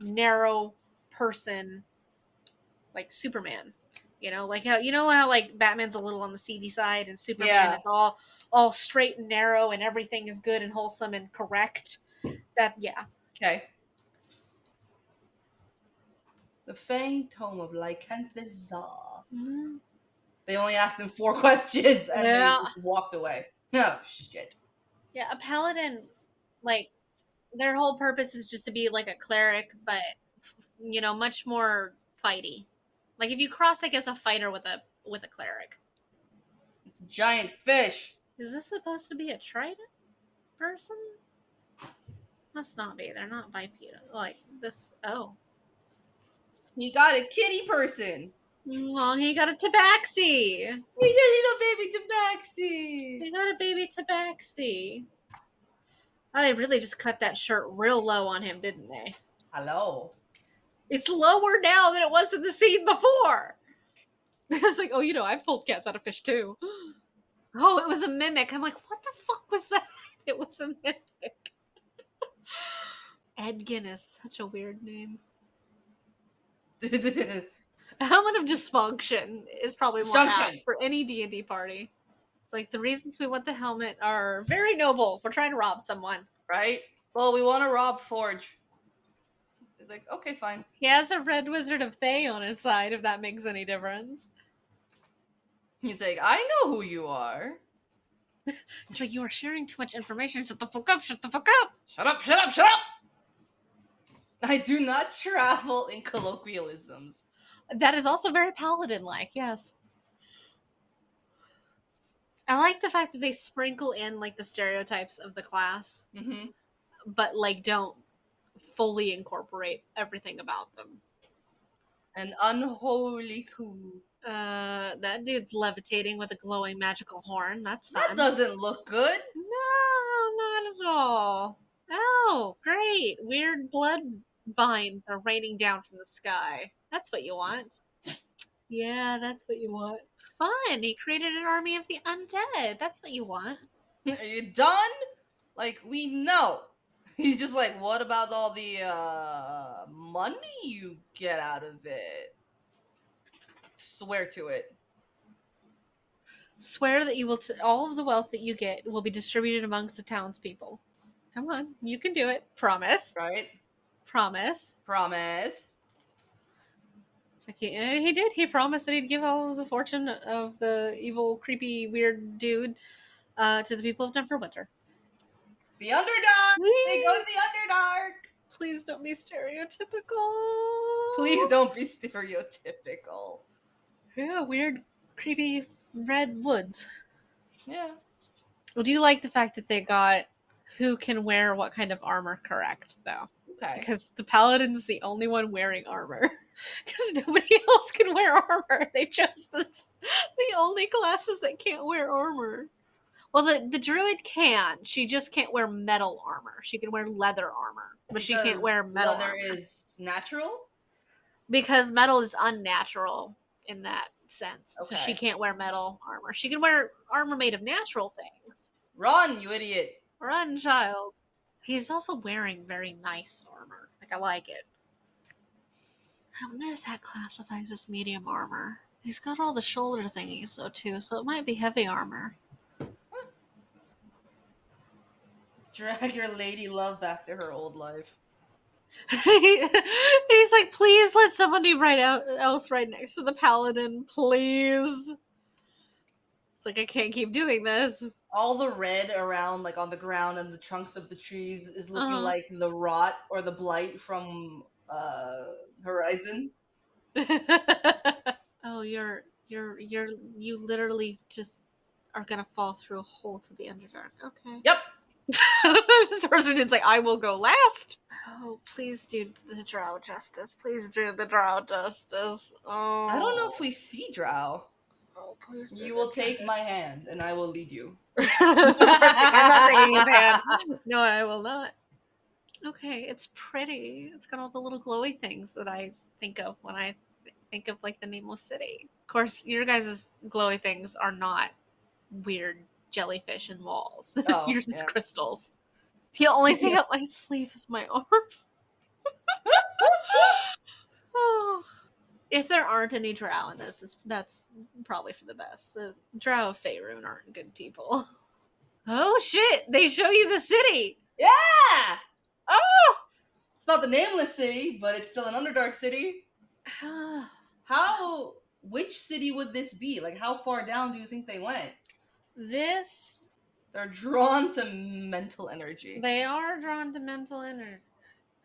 narrow person like superman you know like how you know how like batman's a little on the seedy side and superman Yeah. is all all straight and narrow and everything is good and wholesome and correct that yeah Okay. The Fang Tome of Lycanthus Zaw. Mhm. They only asked him four questions and Yeah. they walked away. Oh, shit. yeah a paladin like their whole purpose is just to be like a cleric but you know much more fighty like if you cross i guess a fighter with a with a cleric It's a giant fish. Is this supposed to be a trident person? Must not be. They're not bipedal. Like this. Oh, He got a kitty person. well, he got a tabaxi. He did little baby tabaxi. He got a baby tabaxi. Oh, they really just cut that shirt real low on him, didn't they? Hello. It's lower now than it was in the scene before. It's like, oh, you know, I've pulled cats out of fish too. Oh, it was a mimic. I'm like, what the fuck was that? It was a mimic. Edgin's, such a weird name. A helmet of Dysfunction is probably more apt for any D and D party. It's like the reasons we want the helmet are very noble. We're trying to rob someone. right? Well, we want to rob Forge. It's like, okay, fine. He has a red wizard of Thay on his side, if that makes any difference. He's like, I know who you are. It's like you are sharing too much information. Shut the fuck up! Shut the fuck up! Shut up! Shut up! Shut up! I do not travel in colloquialisms. That is also very paladin like, yes. I like the fact that they sprinkle in like the stereotypes of the class, Mm-hmm. but like don't fully incorporate everything about them. An unholy coup. Uh, that dude's levitating with a glowing magical horn. That's fun. That doesn't look good. No, not at all. Oh, great. Weird blood vines are raining down from the sky. That's what you want. Yeah, that's what you want. Fun. He created an army of the undead. That's what you want. Are you done? Like we know. He's just like, what about all the uh money you get out of it? Swear to it. Swear that you will, t- all of the wealth that you get will be distributed amongst the townspeople. Come on, you can do it. Promise. Right? Promise. Promise. It's like he, eh, he did. He promised that he'd give all of the fortune of the evil, creepy, weird dude uh, to the people of Neverwinter. The Underdark! They go to the underdog. Please don't be stereotypical. Please don't be stereotypical. Yeah, weird, creepy red woods. Yeah. Well, do you like the fact that they got who can wear what kind of armor correct, though? Okay. Because the paladin's the only one wearing armor. Because nobody else can wear armor. They chose this, the only classes that can't wear armor. Well, the, the druid can. She just can't wear metal armor. She can wear leather armor, but she can't wear metal Leather armor. is natural. because metal is unnatural in that sense. So she can't wear metal armor. She can wear armor made of natural things. Run, you idiot. Run, child. He's also wearing very nice armor. Like I like it. I wonder if that classifies as medium armor. He's got all the shoulder thingies though too, so it might be heavy armor. Drag your lady love back to her old life. He's like, please let somebody right out else right next to the paladin, please. It's like I can't keep doing this. All the red around, like on the ground and the trunks of the trees, is looking Uh-huh. like the rot or the blight from uh Horizon. oh, you're you're you're you literally just are gonna fall through a hole to the underdark. Okay. Yep. Sorcerer dude's like, I will go last. Oh, please do the drow justice. Please do the drow justice. Oh. I don't know if we see Drow. Oh, please You will take my hand and I will lead you. I'm not taking his hand. No, I will not. Okay, it's pretty. It's got all the little glowy things that I think of when I th- think of like the nameless city. Of course, your guys' glowy things are not weird jellyfish and walls. Oh, Yours is crystals. The only thing up my sleeve is my arm. oh. If there aren't any drow in this, it's, that's probably for the best. The drow of Faerun aren't good people. Oh shit! They show you the city. Yeah! Oh. It's not the nameless city, but it's still an Underdark city. How which city would this be? Like how far down do you think they went? this They're drawn to mental energy. they are drawn to mental energy.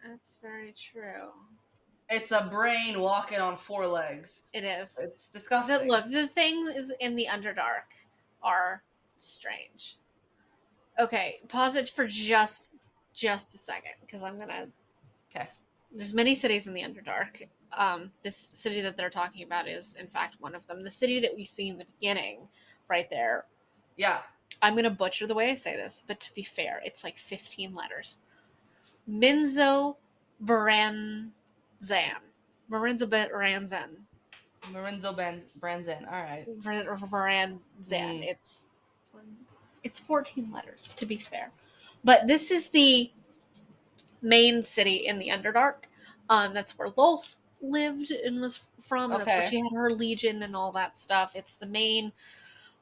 That's very true. It's a brain walking on four legs. It is. It's disgusting. The, look, the things in the Underdark are strange. Okay, pause it for just just a second because I'm gonna. 'Kay. There's many cities in the Underdark. Um, this city that they're talking about is, in fact, one of them. The city that we see in the beginning, right there. Yeah. I'm gonna butcher the way I say this, but to be fair, it's like 15 letters. Minzo Branzan. Marinzo Baranzan. Lorenzo Ban- Branzan. All right. Baranzan. Mm. It's it's 14 letters to be fair. But this is the main city in the Underdark. Um, that's where Lolth lived and was from. And That's where Okay. she had her legion and all that stuff. It's the main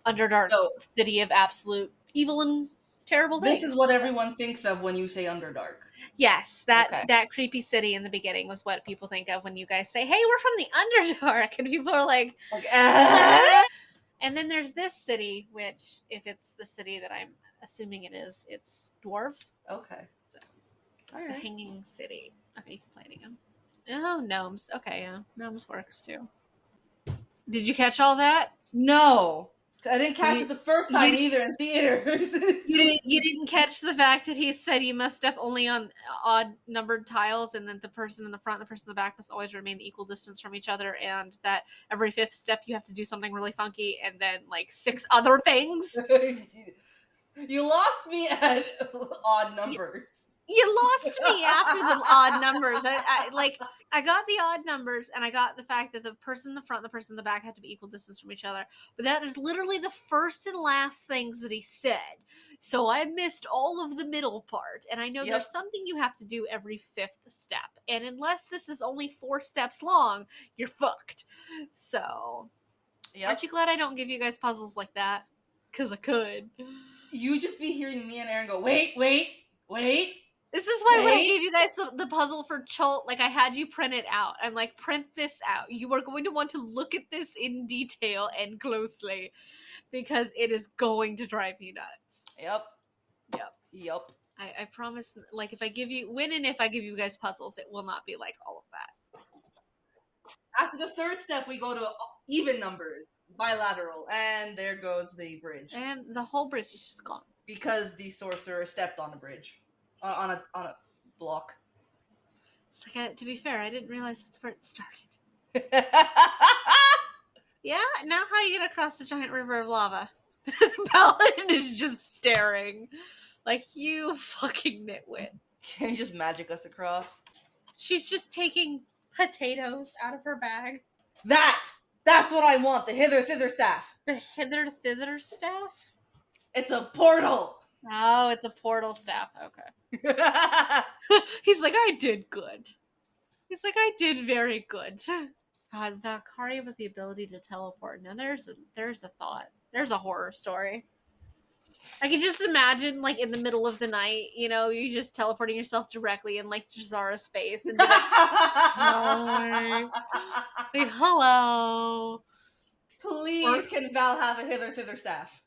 Underdark So- city of absolute evil and terrible things. This is what everyone thinks of when you say Underdark. Yes, that Okay. that creepy city in the beginning was what people think of when you guys say, "Hey, we're from the Underdark," and people are like, Like, ah! and then there's this city, which, if it's the city that I'm assuming it is, it's dwarves. Okay. So, All right. Hanging City. Okay, you can play it again. Oh, gnomes. Okay, yeah, gnomes works too. Did you catch all that? No. I didn't catch you, it the first time you, either in theaters. you, didn't, you didn't catch the fact that he said you must step only on odd numbered tiles, and that the person in the front and the person in the back must always remain the equal distance from each other, and that every fifth step you have to do something really funky, and then like six other things. you lost me at odd numbers you lost me after the odd numbers. I, I, like I got the odd numbers and I got the fact that the person in the front and the person in the back had to be equal distance from each other. But that is literally the first and last things that he said. So I missed all of the middle part. And I know yep. there's something you have to do every fifth step. And unless this is only four steps long, you're fucked. So yep. aren't you glad I don't give you guys puzzles like that? Because I could. You just be hearing me and Aaron go, wait, wait, wait this is why when I gave you guys the, the puzzle for Chult, like I had you print it out. I'm like, print this out. You are going to want to look at this in detail and closely because it is going to drive you nuts. Yep. Yep. Yep. I, I promise, like, if I give you, when and if I give you guys puzzles, it will not be like all of that. After the third step, we go to even numbers, bilateral, and there goes the bridge. And the whole bridge is just gone. Because the sorcerer stepped on the bridge Uh, on a on a block. It's like, I, to be fair, I didn't realize that's where it started. yeah, now how are you gonna cross the giant river of lava? paladin is just staring, like you fucking nitwit. Can you just magic us across? She's just taking potatoes out of her bag. That! That's what I want. The hither thither staff. The hither thither staff. It's a portal. Oh, it's a portal staff. Okay. He's like, I did good. He's like, I did very good. God, Valkaria with the ability to teleport. Now there's a there's a thought. There's a horror story. I can just imagine, like in the middle of the night, you know, you just teleporting yourself directly in like Jazara's space and be like, hello." Please, or, can Val have a hither thither staff?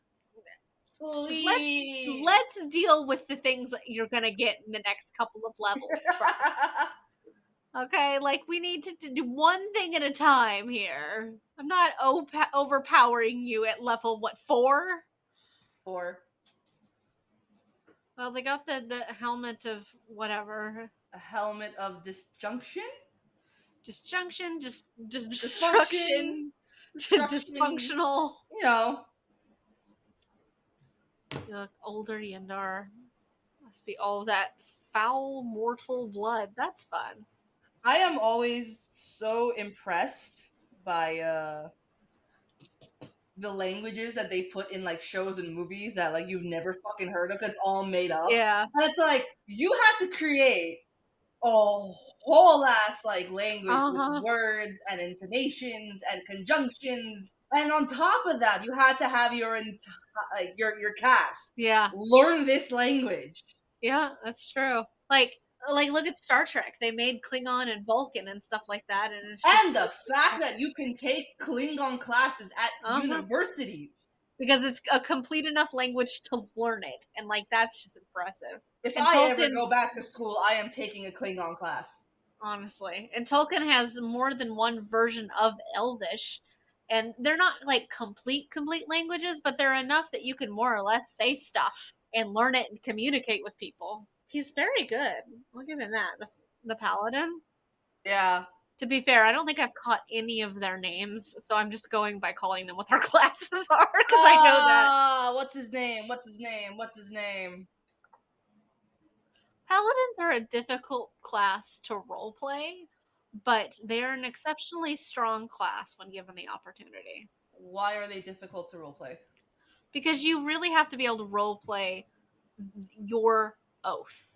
Please. Let's let's deal with the things that you're gonna get in the next couple of levels. okay, like we need to, to, do one thing at a time here. I'm not op- overpowering you at level what four? Four. Well, they got the the helmet of whatever. A helmet of disjunction. Disjunction, just dis- destruction, dysfunctional. You know, you look older, Yendar. Must be all that foul mortal blood. That's fun. I am always so impressed by uh the languages that they put in like shows and movies that like you've never fucking heard of it's all made up. Yeah. And it's like you have to create a whole ass like language uh-huh. with words and intonations and conjunctions. And on top of that, you had to have your entire like your your cast. Yeah. Learn this language. Yeah, that's true. Like like look at Star Trek. They made Klingon and Vulcan and stuff like that, and it's and the fact that you can take Klingon classes at uh-huh. universities because it's a complete enough language to learn it, and like that's just impressive. If and I Tolkien, ever go back to school, I am taking a Klingon class. Honestly, and Tolkien has more than one version of Elvish, and they're not like complete complete languages but they're enough that you can more or less say stuff and learn it and communicate with people. He's very good. I'll give him that. The, the paladin? Yeah. To be fair i don't think i've caught any of their names so i'm just going by calling them what their classes are because uh, i know that. Ah, what's his name? What's his name? What's his name? Paladins are a difficult class to role play but they're an exceptionally strong class when given the opportunity. Why are they difficult to roleplay? Because you really have to be able to roleplay your oath.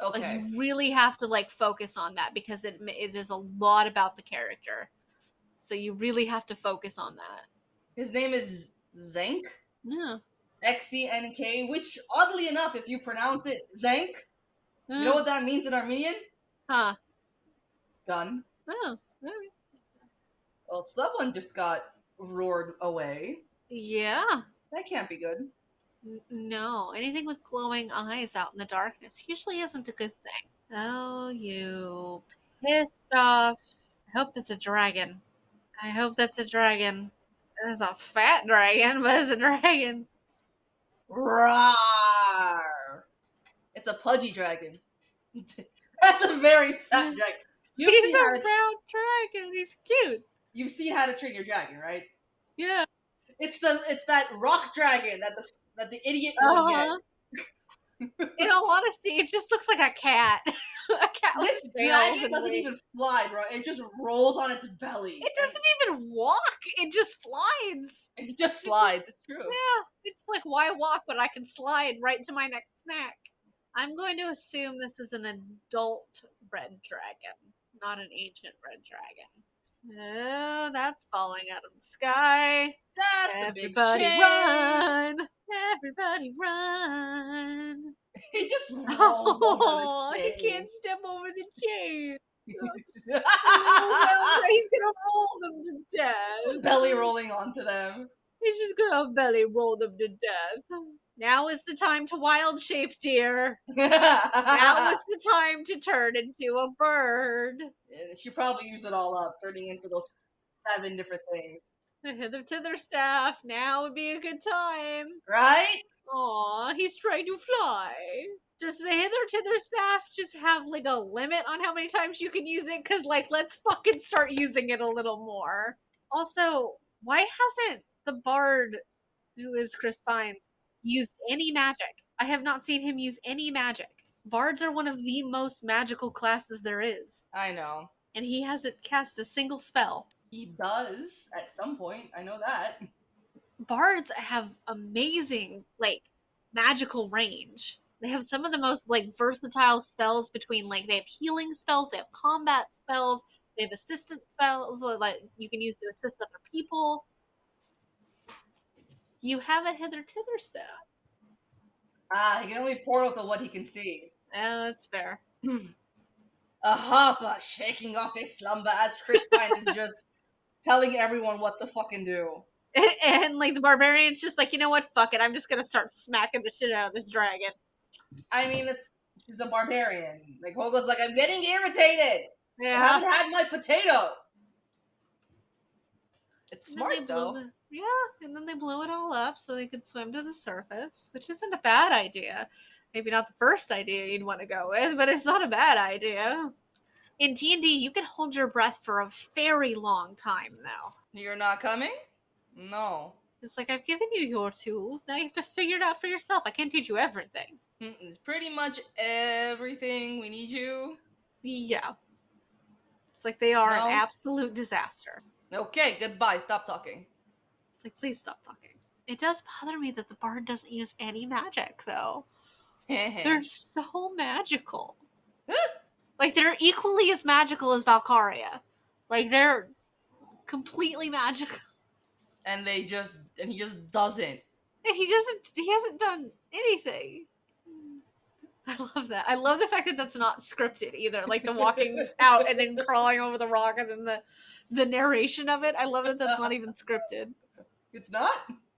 Okay. Like you really have to like focus on that because it it is a lot about the character. So you really have to focus on that. His name is Zank. Yeah. X E N K, which oddly enough, if you pronounce it Zank, you know mm. what that means in Armenian? Huh gun. Oh, Well, someone just got roared away. Yeah. That can't be good. No, anything with glowing eyes out in the darkness usually isn't a good thing. Oh, you pissed off. I hope that's a dragon. I hope that's a dragon. There's a fat dragon, but it's a dragon. Rawr. It's a pudgy dragon. That's a very fat mm. dragon. You've He's a round dragon. He's cute. You've seen How to Train Your Dragon, right? Yeah. It's the it's that rock dragon that the that the idiot uh-huh. In all honesty, it just looks like a cat. a cat. This dragon doesn't even fly, bro. It just rolls on its belly. It doesn't even walk. It just slides. It just slides. It's true. Yeah. It's like why walk when I can slide right to my next snack. I'm going to assume this is an adult red dragon, not an ancient red dragon. Oh, that's falling out of the sky. That's Everybody run! Everybody run! He just rolls oh, he can't step over the chain. he's gonna roll them to death. Just belly rolling onto them. He's just gonna belly roll them to death. Now is the time to wild shape, dear. now is the time to turn into a bird. Eh, she probably used it all up, turning into those seven different things. The hither to staff. Now would be a good time. Right? Aw, he's trying to fly. Does the hither to staff just have like a limit on how many times you can use it? Because, like, let's fucking start using it a little more. Also, why hasn't the bard, who is Chris Pines, used any magic. I have not seen him use any magic. Bards are one of the most magical classes there is. I know. And he hasn't cast a single spell. He does at some point. I know that. Bards have amazing, like, magical range. They have some of the most, like, versatile spells between, like, they have healing spells, they have combat spells, they have assistant spells, like, you can use to assist other people. You have a hither thither staff. Ah, he can only portal to what he can see. Yeah, that's fair. a harper shaking off his slumber as Chris Pine is just telling everyone what to fucking do. And, and, like the barbarian's just like, you know what, fuck it, I'm just gonna start smacking the shit out of this dragon. I mean, it's she's a barbarian. Like Holga's like, I'm getting irritated. Yeah. I haven't had my potato. It's smart though. Yeah, and then they blew it all up so they could swim to the surface, which isn't a bad idea. Maybe not the first idea you'd want to go with, but it's not a bad idea. In D&D, you can hold your breath for a very long time now. You're not coming? No. It's like I've given you your tools. Now you have to figure it out for yourself. I can't teach you everything. Mm, it's pretty much everything we need you. Yeah. It's like they are no. an absolute disaster. Okay, goodbye. Stop talking. It's like, please stop talking. It does bother me that the bard doesn't use any magic, though. they're so magical. like they're equally as magical as Valkaria. Like they're completely magical. And they just and he just doesn't. And he doesn't. He hasn't done anything. I love that. I love the fact that that's not scripted either. Like the walking out and then crawling over the rock and then the the narration of it. I love that that's not even scripted. It's not?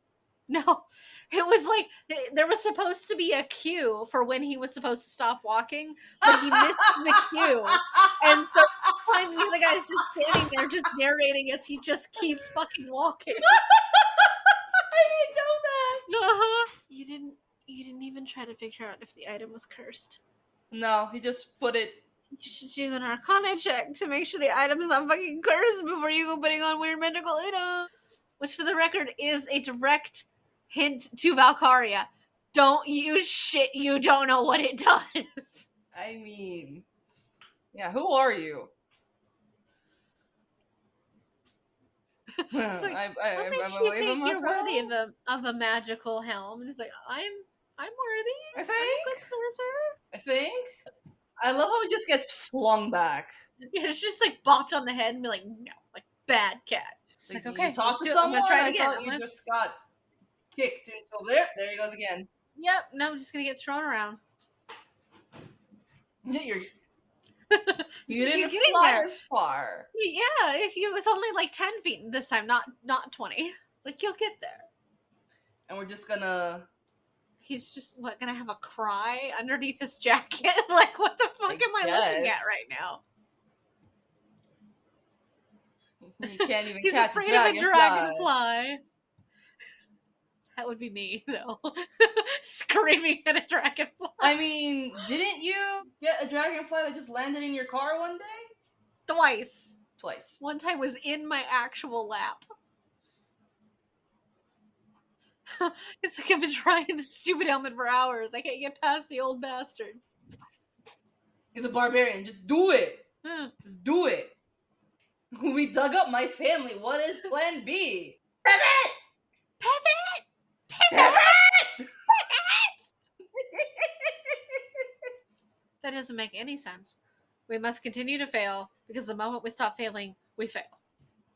No. It was like there was supposed to be a cue for when he was supposed to stop walking, but he missed the cue. And so finally the guy's just standing there just narrating as he just keeps fucking walking. I didn't know that. Uh-huh. You didn't you didn't even try to figure out if the item was cursed. No, he just put it you should do an arcana check to make sure the item is not fucking cursed before you go putting on weird magical items which for the record is a direct hint to Valkaria. Don't use shit you don't know what it does. I mean, yeah, who are you? like, I, I, what makes you think you're worthy of a of a magical helm? And he's like, I'm I'm worthy. I think. I'm sorcerer. I think. I love how he just gets flung back. Yeah, it's just like bopped on the head and be like, no, like bad cat. It's like, okay, talk to someone. Try it again. Oh, I thought you just got kicked into there. There he goes again. Yep. No, I'm just gonna get thrown around. You're, you didn't fly there. as far. Yeah, if you, it was only like ten feet this time, not not twenty. It's like you'll get there. and we're just gonna. He's just what gonna have a cry underneath his jacket? like, what the fuck I am I looking at right now? You can't even He's catch afraid a dragonfly. of a dragonfly. That would be me, though. Screaming at a dragonfly. I mean, didn't you get a dragonfly that just landed in your car one day? Twice. Twice. One time was in my actual lap. it's like I've been trying this stupid helmet for hours. I can't get past the old bastard. He's a barbarian. Just do it. Hmm. Just do it. We dug up my family. What is plan B? Pivot! Pivot! Pivot! Pivot! That doesn't make any sense. We must continue to fail because the moment we stop failing, we fail.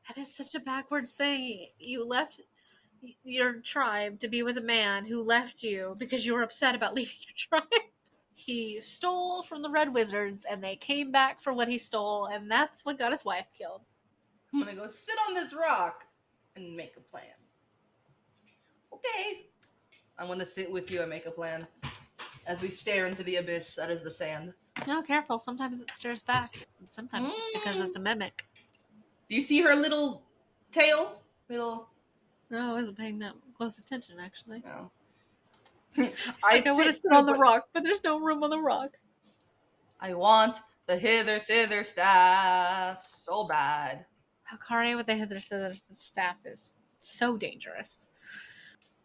That is such a backwards thing. You left your tribe to be with a man who left you because you were upset about leaving your tribe. He stole from the Red Wizards and they came back for what he stole, and that's what got his wife killed. I'm gonna go sit on this rock and make a plan. Okay. I'm gonna sit with you and make a plan. As we stare into the abyss that is the sand. No, careful. Sometimes it stares back, and sometimes it's because it's a mm. mimic. Do you see her little tail? Little No, I wasn't paying that close attention, actually. no. It's I'd like I want to sit sit on the rock, but there's no room on the rock. I want the hither thither staff so bad. Valkaria with the hither thither staff is so dangerous.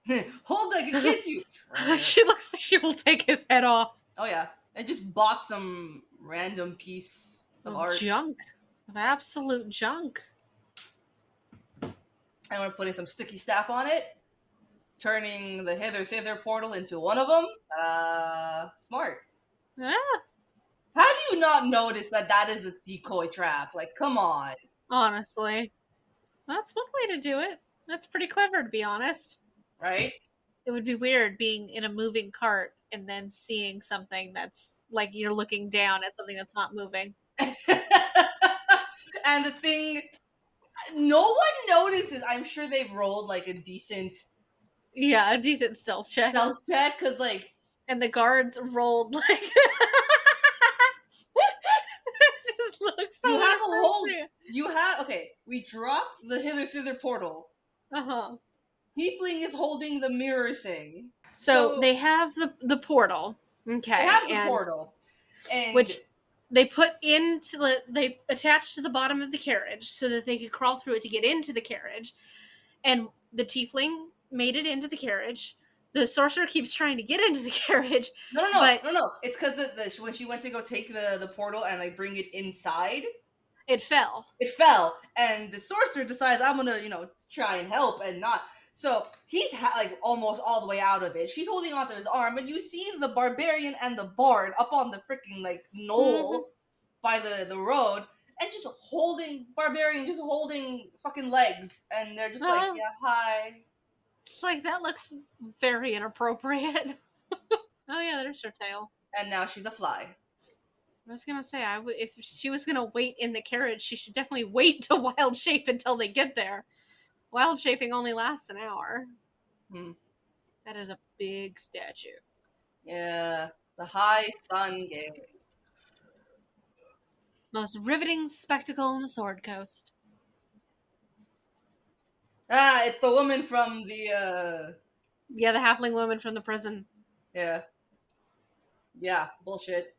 Hold I can kiss you. she looks like she will take his head off. oh yeah. I just bought some random piece of Of art. junk. Of absolute junk. and we're putting some sticky staff on it, turning the hither thither portal into one of them. Uh, smart. Yeah, How do you not notice that that is a decoy trap? Like, come on, honestly. That's one way to do it. That's pretty clever, to be honest. right? It would be weird being in a moving cart and then seeing something that's like you're looking down at something that's not moving. and the thing, no one notices. I'm sure they've rolled like a decent Yeah, a decent stealth check. stealth check because, like, and the guards rolled like It just looks so You have a whole- you have okay. We dropped the hither thither portal. uh-huh Tiefling is holding the mirror thing. so, So- they have the the portal okay They have the and- portal, and which they put into the they attached to the bottom of the carriage so that they could crawl through it to get into the carriage and the tiefling made it into the carriage the sorcerer keeps trying to get into the carriage No, no, no, But- no, no. It's because when she went to go take the the portal and like bring it inside, it fell it fell, and the sorcerer decides I'm gonna you know try and help and not. So he's ha- like almost all the way out of it. She's holding onto his arm, and you see the barbarian and the bard up on the freaking like knoll mm-hmm. by the the road, and just holding barbarian, just holding fucking legs, and they're just like, Oh. yeah, hi. It's like that looks very inappropriate oh yeah there's her tail And now she's a fly. I was gonna say, I w- if she was gonna wait in the carriage, she should definitely wait to wild shape until they get there. Wild shaping only lasts an hour. Hmm. That is a big statue. Yeah, the high sun gaze. Most riveting spectacle on the Sword Coast. Ah, it's the woman from the uh Yeah, the halfling woman from the prison. yeah. Yeah, bullshit.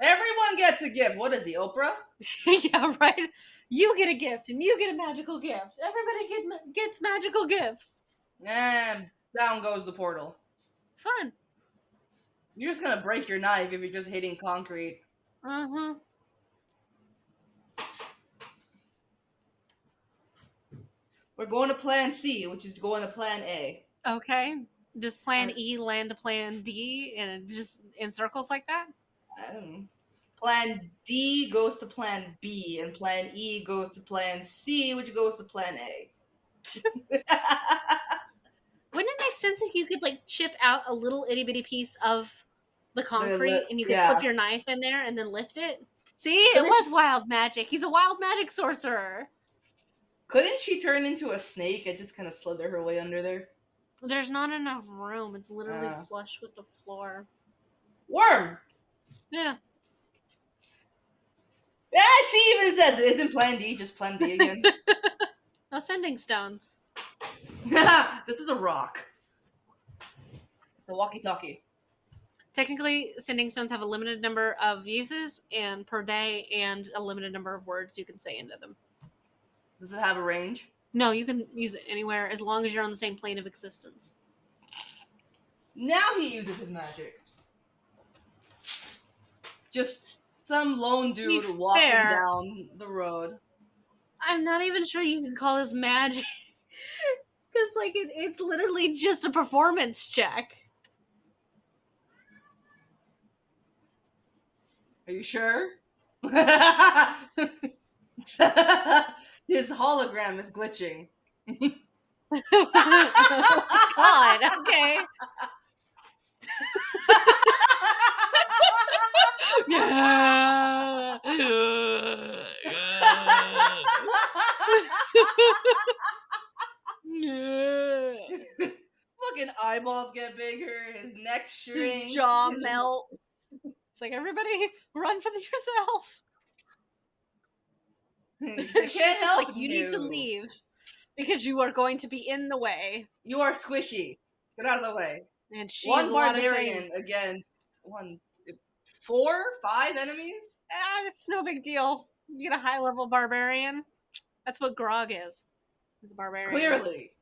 Everyone gets a gift. What is he, Oprah? yeah, right. You get a gift, and you get a magical gift. Everybody get, ma- gets magical gifts. And down goes the portal. Fun. You're just gonna break your knife if you're just hitting concrete. Uh huh. We're going to plan C, which is going to plan A. Okay. Does Plan Alright. E land to Plan D, and just in circles like that? Um, plan D goes to plan B, and plan E goes to plan C, which goes to plan A. Wouldn't it make sense if you could like chip out a little itty bitty piece of the concrete li- and you could yeah. flip your knife in there and then lift it? See, it was wild magic. He's a wild magic sorcerer. Couldn't she turn into a snake and just kind of slither her way under there? There's not enough room. It's literally uh, flush with the floor. Worm. Yeah. Yeah, she even says it isn't Plan D, just Plan B again. Ascending stones. this is a rock. It's a walkie-talkie. Technically, sending stones have a limited number of uses and per day, and a limited number of words you can say into them. Does it have a range? No, you can use it anywhere as long as you're on the same plane of existence. Now he uses his magic. Just some lone dude walking fair. down the road. I'm not even sure you can call this magic. Because, like, it, it's literally just a performance check. Are you sure? His hologram is glitching. oh, God, okay. Fucking eyeballs get bigger, his neck shrinks, his jaw melts. It's like everybody run for yourself. She's help like you, you need to leave because you are going to be in the way. You are squishy. Get out of the way. And one barbarian against one, four, five enemies. Ah, it's no big deal. You get a high level barbarian. That's what Grog is. He's a barbarian. Clearly,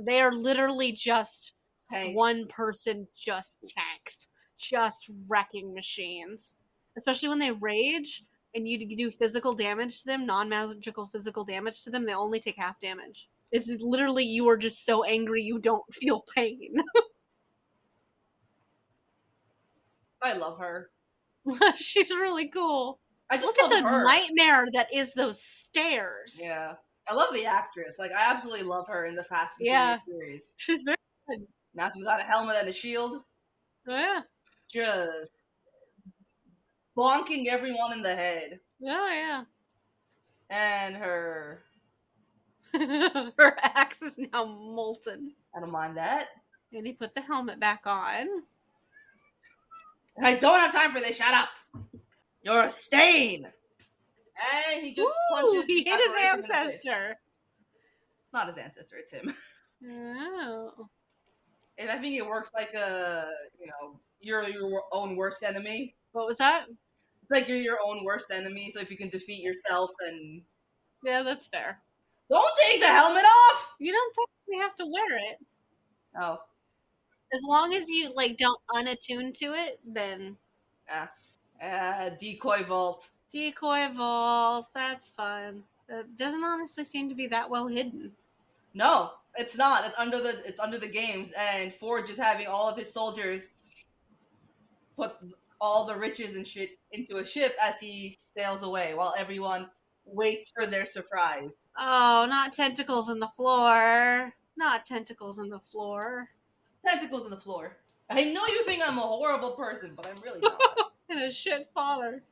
they are literally just Tanks. one person, just tanks, just wrecking machines. Especially when they rage and you do physical damage to them, non magical physical damage to them, they only take half damage. It's literally you are just so angry you don't feel pain. I love her. She's really cool. I just look at the her. nightmare that is those stairs. Yeah, I love the actress. Like I absolutely love her in the Fast and yeah. series. She's very good. Now she's got a helmet and a shield. Oh yeah. Just bonking everyone in the head. Oh yeah. And her her axe is now molten. I don't mind that. And he put the helmet back on. I don't have time for this. Shut up. You're a stain. And he just Ooh, punches. He hit his ancestor. It's not his ancestor. It's him. Oh. And I think it works like a you know you're your own worst enemy. What was that? It's like you're your own worst enemy. So if you can defeat yourself, and yeah, that's fair. Don't take the helmet off. You don't technically have to wear it. Oh. As long as you like don't unattune to it, then yeah. Uh, decoy vault. Decoy vault. That's fun. It doesn't honestly seem to be that well hidden. No, it's not. It's under the it's under the games, and Forge is having all of his soldiers put all the riches and shit into a ship as he sails away, while everyone waits for their surprise. Oh, not tentacles on the floor. Not tentacles on the floor. Tentacles on the floor. I know you think I'm a horrible person, but I'm really not. and a shit father.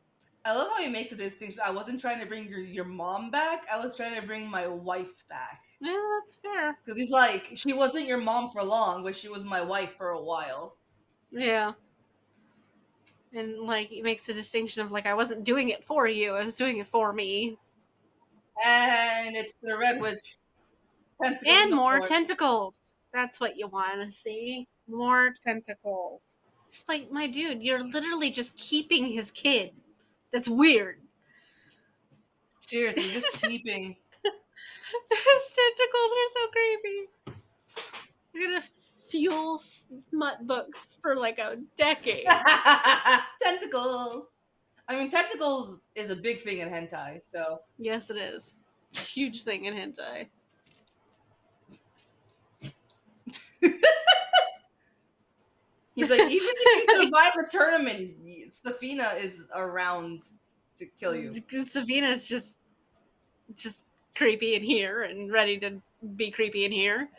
I love how he makes a distinction. I wasn't trying to bring your, your mom back. I was trying to bring my wife back. Yeah, that's fair. Because he's like, she wasn't your mom for long, but she was my wife for a while. Yeah. And like, he makes the distinction of like, I wasn't doing it for you. I was doing it for me. And it's the red witch. And more floor. tentacles. That's what you want to see. More tentacles. It's like, my dude, you're literally just keeping his kid. That's weird. Seriously, just keeping. his tentacles are so creepy. You're gonna fuel smut books for like a decade. tentacles. I mean, tentacles is a big thing in hentai, so. Yes, it is. It's a huge thing in hentai. He's like, even if you survive the tournament, Sofina is around to kill you. Sofina is just, just creepy in here and ready to be creepy in here.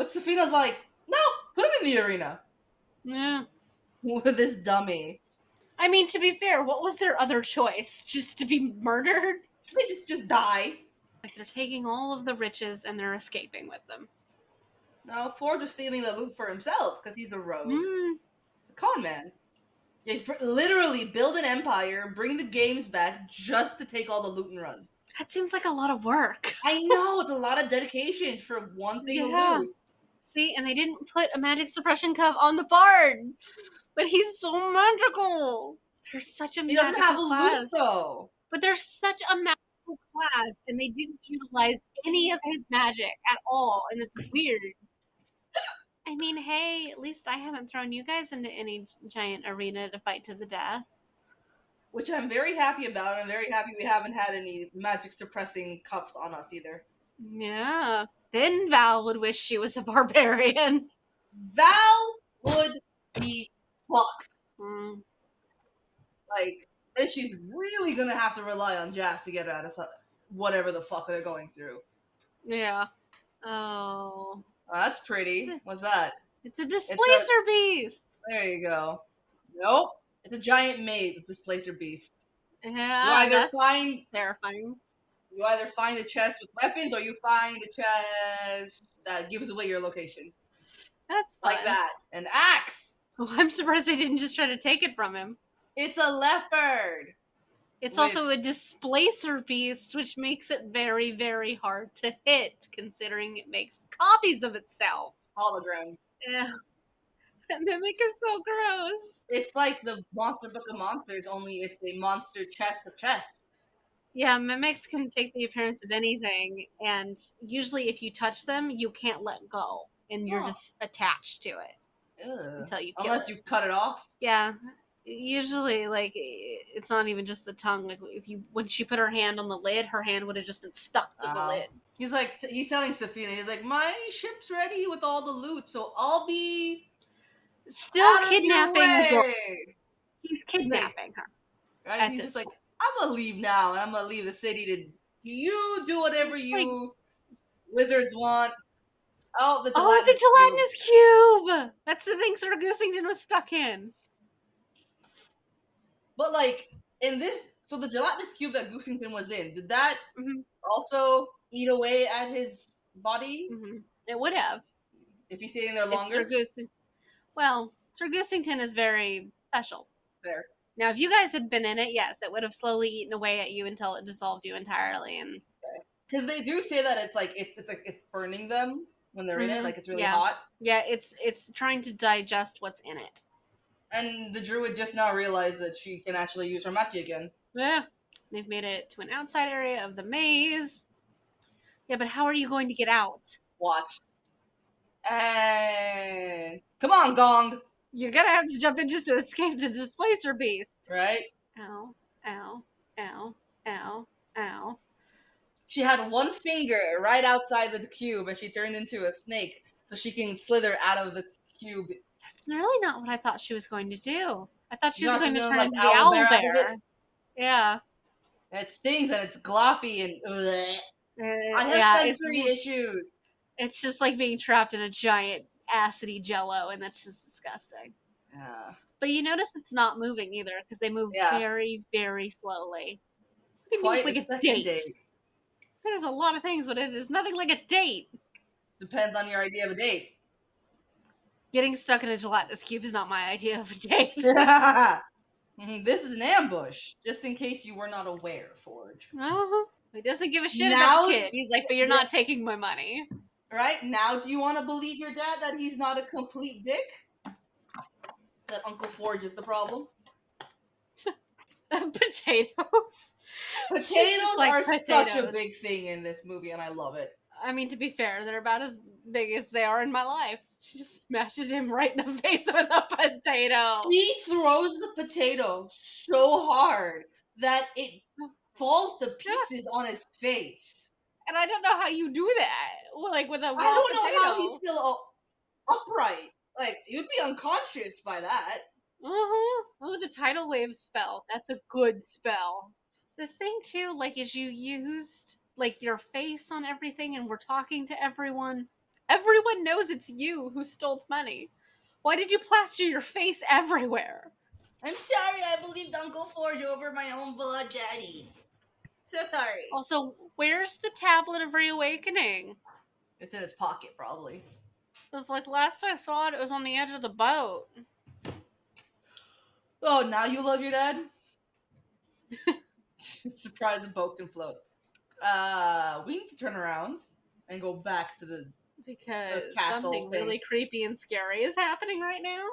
But Sofina's like, no, put him in the arena. Yeah. With this dummy. I mean, to be fair, what was their other choice? Just to be murdered? They just just die. Like they're taking all of the riches and they're escaping with them. No, Forge was stealing the loot for himself because he's a rogue. Mm. It's a con man. You literally build an empire, bring the games back just to take all the loot and run. That seems like a lot of work. I know it's a lot of dedication for one thing yeah. loot. See, and they didn't put a magic suppression cup on the bard, but he's so magical. There's such a he magical doesn't have a class. loot though. But there's such a magical class, and they didn't utilize any of his magic at all, and it's weird. I mean, hey, at least I haven't thrown you guys into any giant arena to fight to the death. Which I'm very happy about. I'm very happy we haven't had any magic suppressing cups on us either. Yeah. Then Val would wish she was a barbarian. Val would be fucked. Mm. Like, then she's really gonna have to rely on Jazz to get her out of whatever the fuck they're going through. Yeah. Oh. Oh, that's pretty. What's that? It's a displacer it's a, beast. There you go. Nope. It's a giant maze with displacer beasts. Yeah, you either that's find terrifying. You either find a chest with weapons, or you find a chest that gives away your location. That's fun. like that. An axe. Well, I'm surprised they didn't just try to take it from him. It's a leopard. It's with... also a displacer beast, which makes it very, very hard to hit, considering it makes copies of itself. Hologram. Yeah. That mimic is so gross. It's like the Monster Book of Monsters, only it's a monster chest of chests. Yeah, mimics can take the appearance of anything, and usually if you touch them, you can't let go, and you're oh. just attached to it Ugh. until you Unless it. you cut it off. Yeah, usually like it's not even just the tongue like if you when she put her hand on the lid her hand would have just been stuck to the lid he's like he's telling Sofina he's like my ship's ready with all the loot so i'll be still kidnapping he's kidnapping her right he's just like i'm gonna leave now and i'm gonna leave the city to you do whatever it's you like, wizards want Oh, the gelatinous, oh, the gelatinous cube. cube. That's the thing Sir Goosington was stuck in. But like in this, so the gelatinous cube that Goosington was in, did that mm-hmm. also eat away at his body? Mm-hmm. It would have if he's staying there longer. Sir Goosington, well, Sir Goosington is very special. There. Now, if you guys had been in it, yes, it would have slowly eaten away at you until it dissolved you entirely. And because they do say that it's like it's it's like it's burning them when they're mm-hmm. in it, mm-hmm. like it's really yeah. hot. Yeah, it's it's trying to digest what's in it. And the druid just now realized that she can actually use her magic again. Yeah. They've made it to an outside area of the maze. Yeah, but how are you going to get out? Watch. And come on, Gong. You're gonna have to jump in just to escape the displacer beast. Right? Ow, ow, ow, ow, ow. She had one finger right outside the cube and she turned into a snake so she can slither out of the cube that's really not what I thought she was going to do. I thought she you was going to turn like into the owl bear. bear. Yeah. It stings and it's gloppy and. Uh, I have yeah, sensory issues. It's just like being trapped in a giant acidy jello, and that's just disgusting. Yeah. But you notice it's not moving either because they move yeah. very, very slowly. It Quite like a, a date. date. It is a lot of things, but it is nothing like a date. Depends on your idea of a date. Getting stuck in a gelatinous cube is not my idea of a date. Mm-hmm. this is an ambush, just in case you were not aware, Forge. Uh-huh. He doesn't give a shit now, about the kid. He's like, but you're not taking my money. Right? Now, do you want to believe your dad that he's not a complete dick? That Uncle Forge is the problem? potatoes. Potatoes like are potatoes. such a big thing in this movie, and I love it. I mean, to be fair, they're about as big as they are in my life. She just smashes him right in the face with a potato. He throws the potato so hard that it falls to pieces yeah. on his face. And I don't know how you do that. Like with a I don't potato. know how he's still upright. Like you'd be unconscious by that. Uh-huh. Oh, the tidal wave spell. That's a good spell. The thing too, like, is you used like your face on everything and we're talking to everyone. Everyone knows it's you who stole the money. Why did you plaster your face everywhere? I'm sorry, I believed Uncle Forge over my own blood daddy. So sorry. Also, where's the tablet of reawakening? It's in his pocket, probably. It was like last I saw it, it was on the edge of the boat. Oh, now you love your dad? Surprise, the boat can float. Uh, we need to turn around and go back to the because something thing. really creepy and scary is happening right now.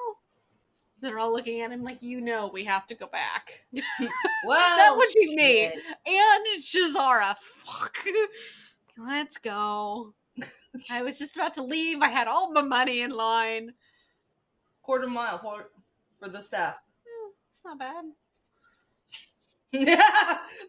They're all looking at him like, you know, we have to go back. well, that would be me and Jazara. Fuck, let's go. I was just about to leave. I had all my money in line. Quarter mile for, for the staff. Eh, it's not bad. the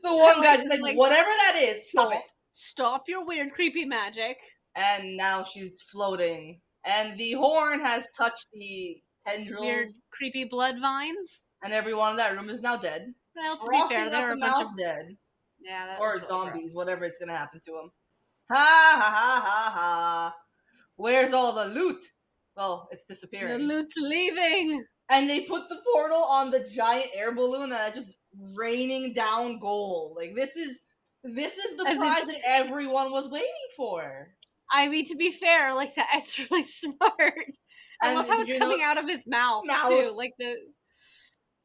one guy just like, like, whatever that is, stop it. Stop your weird, creepy magic. And now she's floating. And the horn has touched the tendrils. Weird, creepy blood vines. And everyone in that room is now dead. Well, to Frosting be fair, they're a bunch of dead. Yeah, or zombies, whatever it's gonna happen to them. Ha ha ha ha ha! Where's all the loot? Well, it's disappearing. The loot's leaving. And they put the portal on the giant air balloon that just raining down gold. Like this is this is the As prize that everyone was waiting for. I mean, to be fair, like that's really smart. I love how it's coming know, out of his mouth, mouth, too. Like the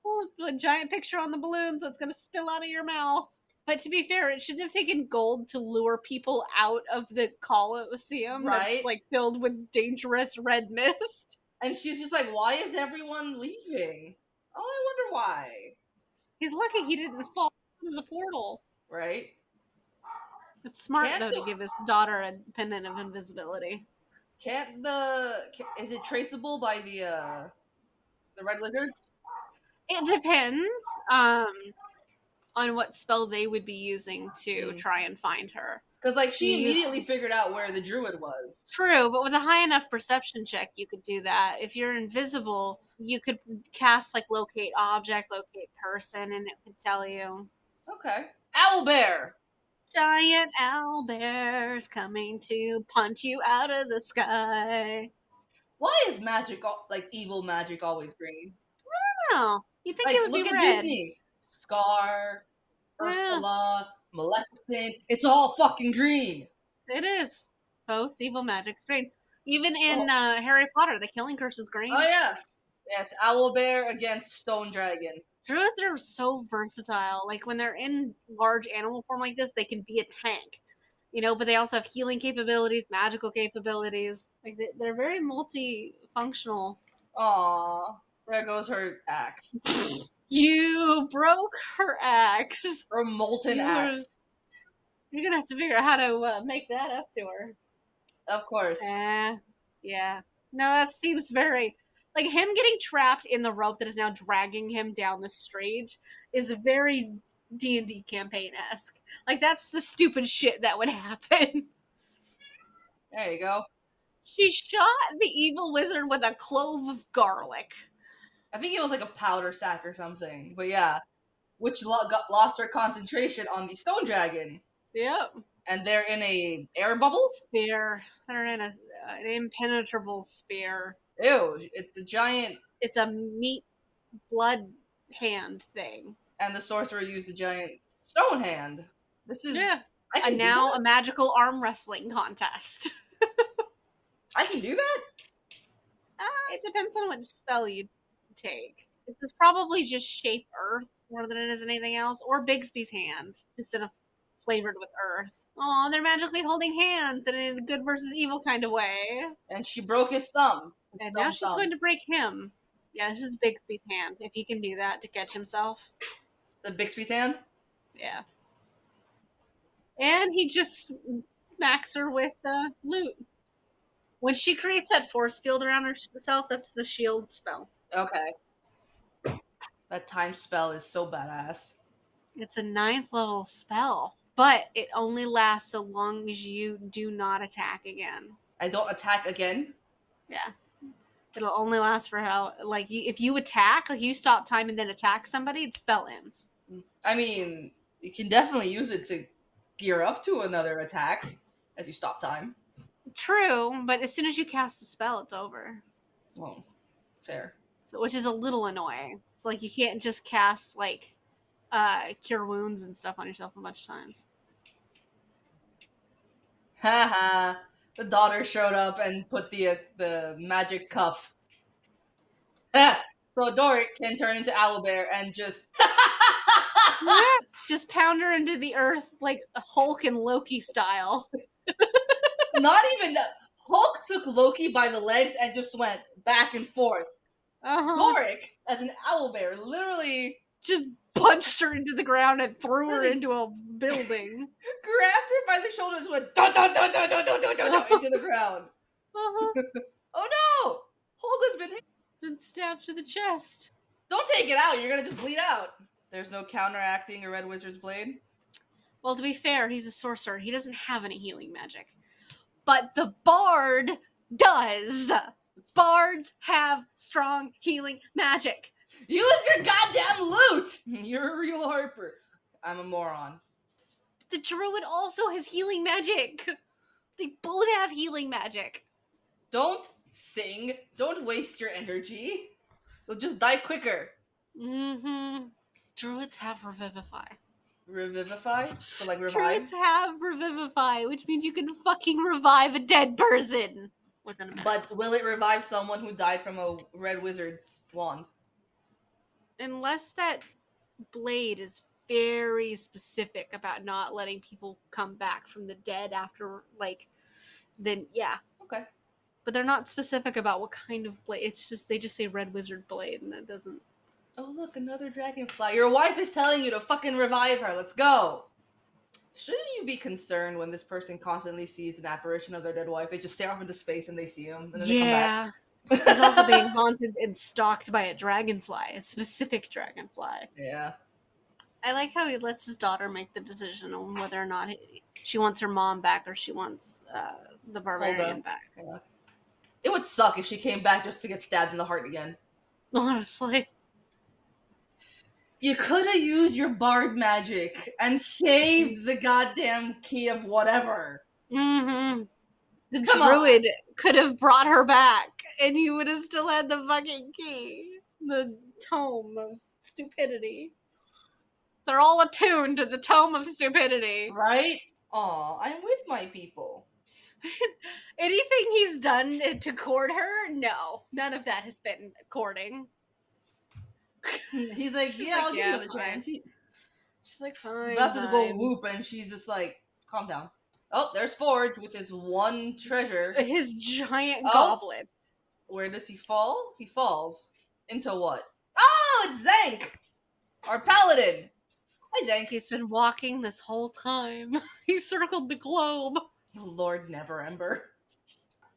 oh, well, the giant picture on the balloon, so it's gonna spill out of your mouth. But to be fair, it shouldn't have taken gold to lure people out of the Colosseum right? that's like filled with dangerous red mist. And she's just like, "Why is everyone leaving? Oh, I wonder why." He's lucky he didn't fall into the portal. Right. It's smart Can't though to give his daughter a pendant of invisibility. Can't the is it traceable by the uh the red wizards? It depends um on what spell they would be using to mm. try and find her. Because like she immediately figured out where the druid was. True, but with a high enough perception check, you could do that. If you're invisible, you could cast like locate object, locate person, and it could tell you. Okay. Owl bear. Giant owl bears coming to punch you out of the sky. Why is magic like evil magic always green? I don't know. You think like, it would look be at red? Disney. Scar, Ursula, Maleficent. It's all fucking green. It is. Post evil magic's green. Even in oh. uh, Harry Potter, the killing curse is green. Oh yeah. Yes, owl bear against stone dragon. Druids are so versatile. Like when they're in large animal form like this, they can be a tank. You know, but they also have healing capabilities, magical capabilities. Like they're very multifunctional. Aw, there goes her axe. You broke her axe. Her molten you're, axe. You're gonna have to figure out how to uh, make that up to her. Of course. Yeah. Yeah. No, that seems very like him getting trapped in the rope that is now dragging him down the street is very D and D campaign esque. Like that's the stupid shit that would happen. There you go. She shot the evil wizard with a clove of garlic. I think it was like a powder sack or something. But yeah, which lo- got, lost their concentration on the stone dragon. Yep. And they're in a air bubble sphere. They're in a, uh, an impenetrable sphere. Ew! It's a giant. It's a meat blood hand thing. And the sorcerer used a giant stone hand. This is yeah. And now a magical arm wrestling contest. I can do that. Uh, it depends on which spell you take. This is probably just shape Earth more than it is anything else, or Bigsby's hand, just in a flavored with Earth. Oh, they're magically holding hands in a good versus evil kind of way. And she broke his thumb. And now she's going to break him. Yeah, this is Bigsby's hand. If he can do that to catch himself. The Bigsby's hand? Yeah. And he just smacks her with the loot. When she creates that force field around herself, that's the shield spell. Okay. That time spell is so badass. It's a ninth level spell, but it only lasts so long as you do not attack again. I don't attack again? Yeah. It'll only last for how, like, you, if you attack, like, you stop time and then attack somebody, the spell ends. I mean, you can definitely use it to gear up to another attack as you stop time. True, but as soon as you cast the spell, it's over. Well, fair So, which is a little annoying. It's like you can't just cast like uh cure wounds and stuff on yourself a bunch of times. Haha. The daughter showed up and put the uh, the magic cuff. so Doric can turn into Owlbear and just just pound her into the earth like Hulk and Loki style. Not even that. Hulk took Loki by the legs and just went back and forth. Uh-huh. Doric, as an owlbear, literally just punched her into the ground and threw her into a building. Grabbed her by the shoulders, went dun, dun, dun, dun, dun, dun, dun, dun, into the ground. Uh-huh. oh no! Hulk has been hit. been stabbed to the chest. Don't take it out. You're gonna just bleed out. There's no counteracting a red wizard's blade. Well, to be fair, he's a sorcerer. He doesn't have any healing magic. But the bard does. Bards have strong healing magic. Use your goddamn loot! You're a real Harper. I'm a moron. The druid also has healing magic. They both have healing magic. Don't sing. Don't waste your energy. You'll just die quicker. Mm-hmm. Druids have revivify. Revivify? So like revive? Druids have revivify, which means you can fucking revive a dead person within a minute. But will it revive someone who died from a red wizard's wand? Unless that blade is very specific about not letting people come back from the dead after like then yeah. Okay. But they're not specific about what kind of blade. It's just they just say red wizard blade and that doesn't Oh, look, another dragonfly. Your wife is telling you to fucking revive her. Let's go. Shouldn't you be concerned when this person constantly sees an apparition of their dead wife? They just stare off into space and they see him. And then yeah. He's also being haunted and stalked by a dragonfly, a specific dragonfly. Yeah. I like how he lets his daughter make the decision on whether or not he, she wants her mom back or she wants uh, the barbarian back. Yeah. It would suck if she came back just to get stabbed in the heart again. Honestly. You could have used your bard magic and saved the goddamn key of whatever. Mm-hmm. The Come druid on. could have brought her back, and you would have still had the fucking key. The tome of stupidity. They're all attuned to the tome of stupidity. Right? Aw, I'm with my people. Anything he's done to court her? No. None of that has been courting. He's like, yeah, like, I'll yeah, give you the chance. He, she's like, fine. About to go whoop, and she's just like, calm down. Oh, there's Forge with his one treasure. His giant oh. goblet. Where does he fall? He falls into what? Oh, it's Xenk, our paladin. Hi, Xenk. He's been walking this whole time. he circled the globe. Lord Neverember.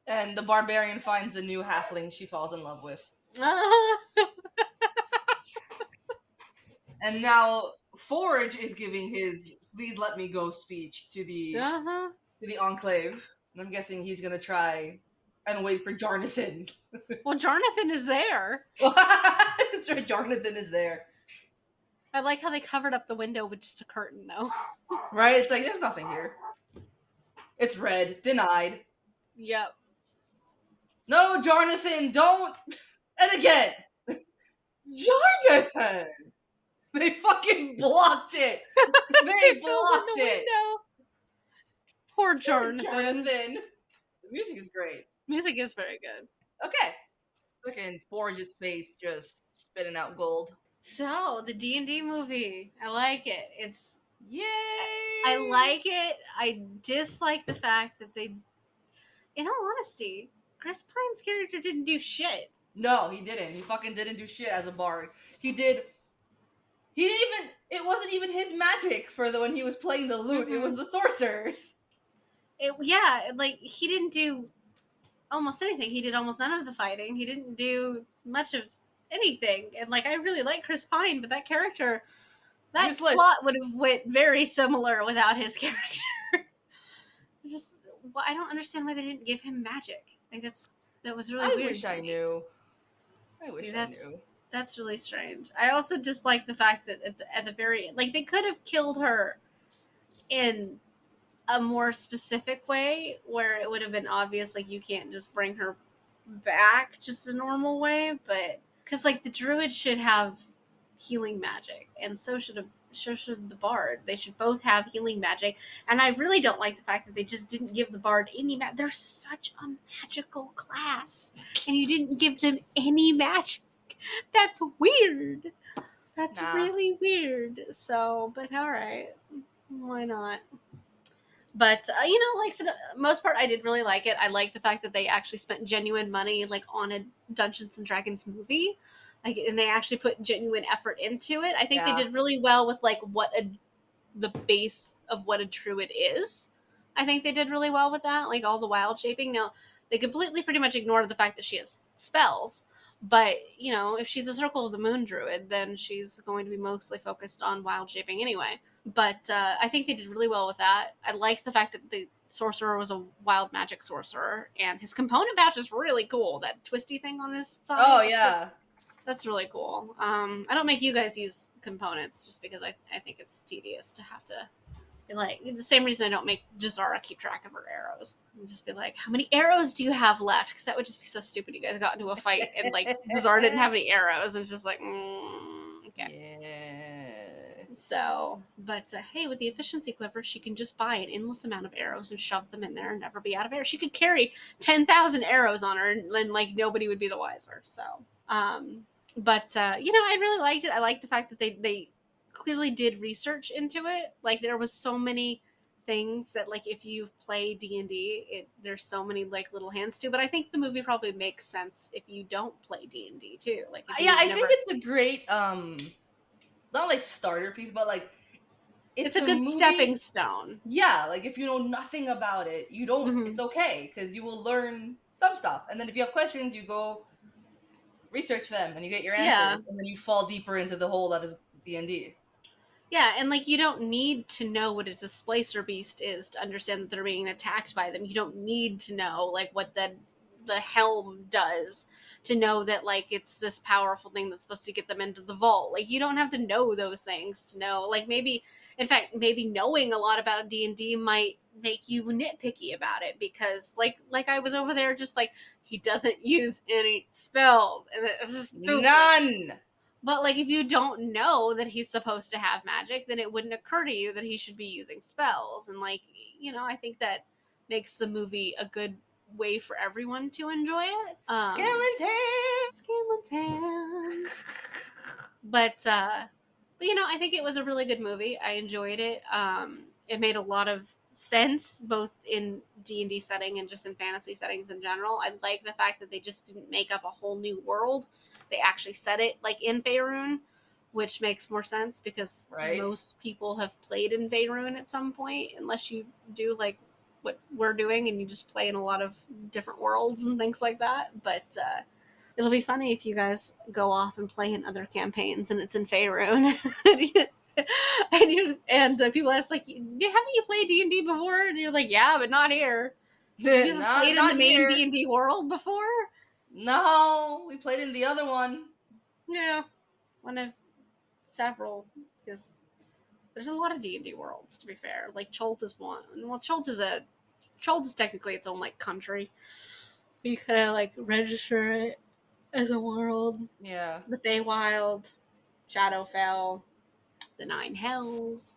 And the barbarian finds a new halfling she falls in love with. and now Forge is giving his "Please let me go" speech to the uh-huh. to the Enclave. And I'm guessing he's gonna try and wait for Jarnathan. well, Jarnathan is there. That's right, Jarnathan is there. I like how they covered up the window with just a curtain, though. right? It's like there's nothing here. It's red. Denied. Yep. No, Jarnathan, don't. And again, Jarnathan. They fucking blocked it. They, they blocked the it. Window. Poor Jordan. Jordan. The music is great. Music is very good. Okay. Fucking Forge's face just spitting out gold. So the D and D movie, I like it. It's yay. I, I like it. I dislike the fact that they. In all honesty, Chris Pine's character didn't do shit. No, he didn't. He fucking didn't do shit as a bard. He did he didn't even. It wasn't even his magic for the when he was playing the lute. Mm-hmm. It was mm-hmm. the sorcerers. It yeah, like he didn't do almost anything. He did almost none of the fighting. He didn't do much of anything. And like I really like Chris Pine, but that character, that Useless. plot would have went very similar without his character. Just well, I don't understand why they didn't give him magic. Like that's that was really weird. I weird. wish I knew. I wish that's, I knew that's really strange. I also dislike the fact that at the, at the very like they could have killed her in a more specific way where it would have been obvious like you can't just bring her back just a normal way, but because like the druid should have healing magic, and so should have so should the bard. They should both have healing magic. And I really don't like the fact that they just didn't give the bard any magic. They're such a magical class, and you didn't give them any magic. That's weird. That's nah. really weird. So, but all right, why not? But uh, you know, like for the most part, I did really like it. I like the fact that they actually spent genuine money, like on a Dungeons and Dragons movie like and they actually put genuine effort into it. I think yeah. they did really well with like what a the base of what a druid is. I think they did really well with that, like all the wild shaping. Now they completely pretty much ignored the fact that she has spells, but you know, if she's a circle of the moon druid, then she's going to be mostly focused on wild shaping anyway. But uh, I think they did really well with that. I like the fact that the sorcerer was a wild magic sorcerer, and his component pouch is really cool. That twisty thing on his side. Oh yeah, that's really cool. Um, I don't make you guys use components just because I, I think it's tedious to have to like the same reason I don't make Jazara keep track of her arrows. And just be like, how many arrows do you have left? Because that would just be so stupid. You guys got into a fight and like Jazara didn't have any arrows, and it's just like, mm, okay. Yeah. So, but uh, hey, with the efficiency quiver, she can just buy an endless amount of arrows and shove them in there and never be out of air. She could carry ten thousand arrows on her, and, and like nobody would be the wiser. So, um, but uh, you know, I really liked it. I like the fact that they they clearly did research into it. Like there was so many things that like if you play D&D, it there's so many like little hands too, but I think the movie probably makes sense if you don't play D&D too. Like Yeah, I never... think it's a great um not like starter piece, but like it's, it's a, a, good movie. stepping stone. Yeah, like if you know nothing about it, you don't mm-hmm. it's okay cuz you will learn some stuff. And then if you have questions, you go research them and you get your answers yeah. and then you fall deeper into the hole that is D&D. Yeah, and like you don't need to know what a displacer beast is to understand that they're being attacked by them. You don't need to know like what the the helm does to know that like it's this powerful thing that's supposed to get them into the vault. Like you don't have to know those things to know. Like maybe in fact maybe knowing a lot about D&D might make you nitpicky about it because like like I was over there just like he doesn't use any spells and it's stupid. none but like if you don't know that he's supposed to have magic then it wouldn't occur to you that he should be using spells and like you know i think that makes the movie a good way for everyone to enjoy it. Um, Skeleton. but uh but you know i think it was a really good movie. I enjoyed it. Um it made a lot of sense both in d&d setting and just in fantasy settings in general. I like the fact that they just didn't make up a whole new world. They actually set it like in Faerun, which makes more sense because right. most people have played in Faerun at some point unless you do like what we're doing and you just play in a lot of different worlds and things like that but uh it'll be funny if you guys go off and play in other campaigns and it's in Faerun and you and uh, people ask like, haven't you played D and D before? And you're like, yeah, but not here. You not, played not in the main D and D world before? No, we played in the other one. Yeah, one of several because there's a lot of D and D worlds. To be fair, like Chult is one. Well, Chult is a Chult is technically its own like country. You kind of like register it as a world. Yeah. The Feywild, Shadowfell, the Nine Hells.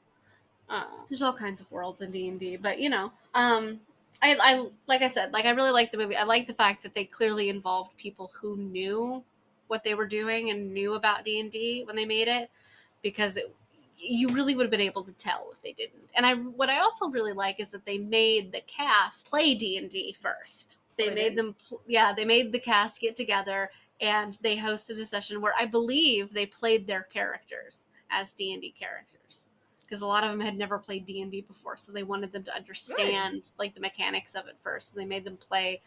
Uh, there's all kinds of worlds in D and D, but you know, um, I, I like I said, like I really like the movie. I like the fact that they clearly involved people who knew what they were doing and knew about D and D when they made it, because it, you really would have been able to tell if they didn't. And I, what I also really like is that they made the cast play D and D first. They made them, yeah, they made the cast get together and they hosted a session where I believe they played their characters as D and D characters because a lot of them had never played D and D before, so they wanted them to understand Good. like the mechanics of it first. So they made them play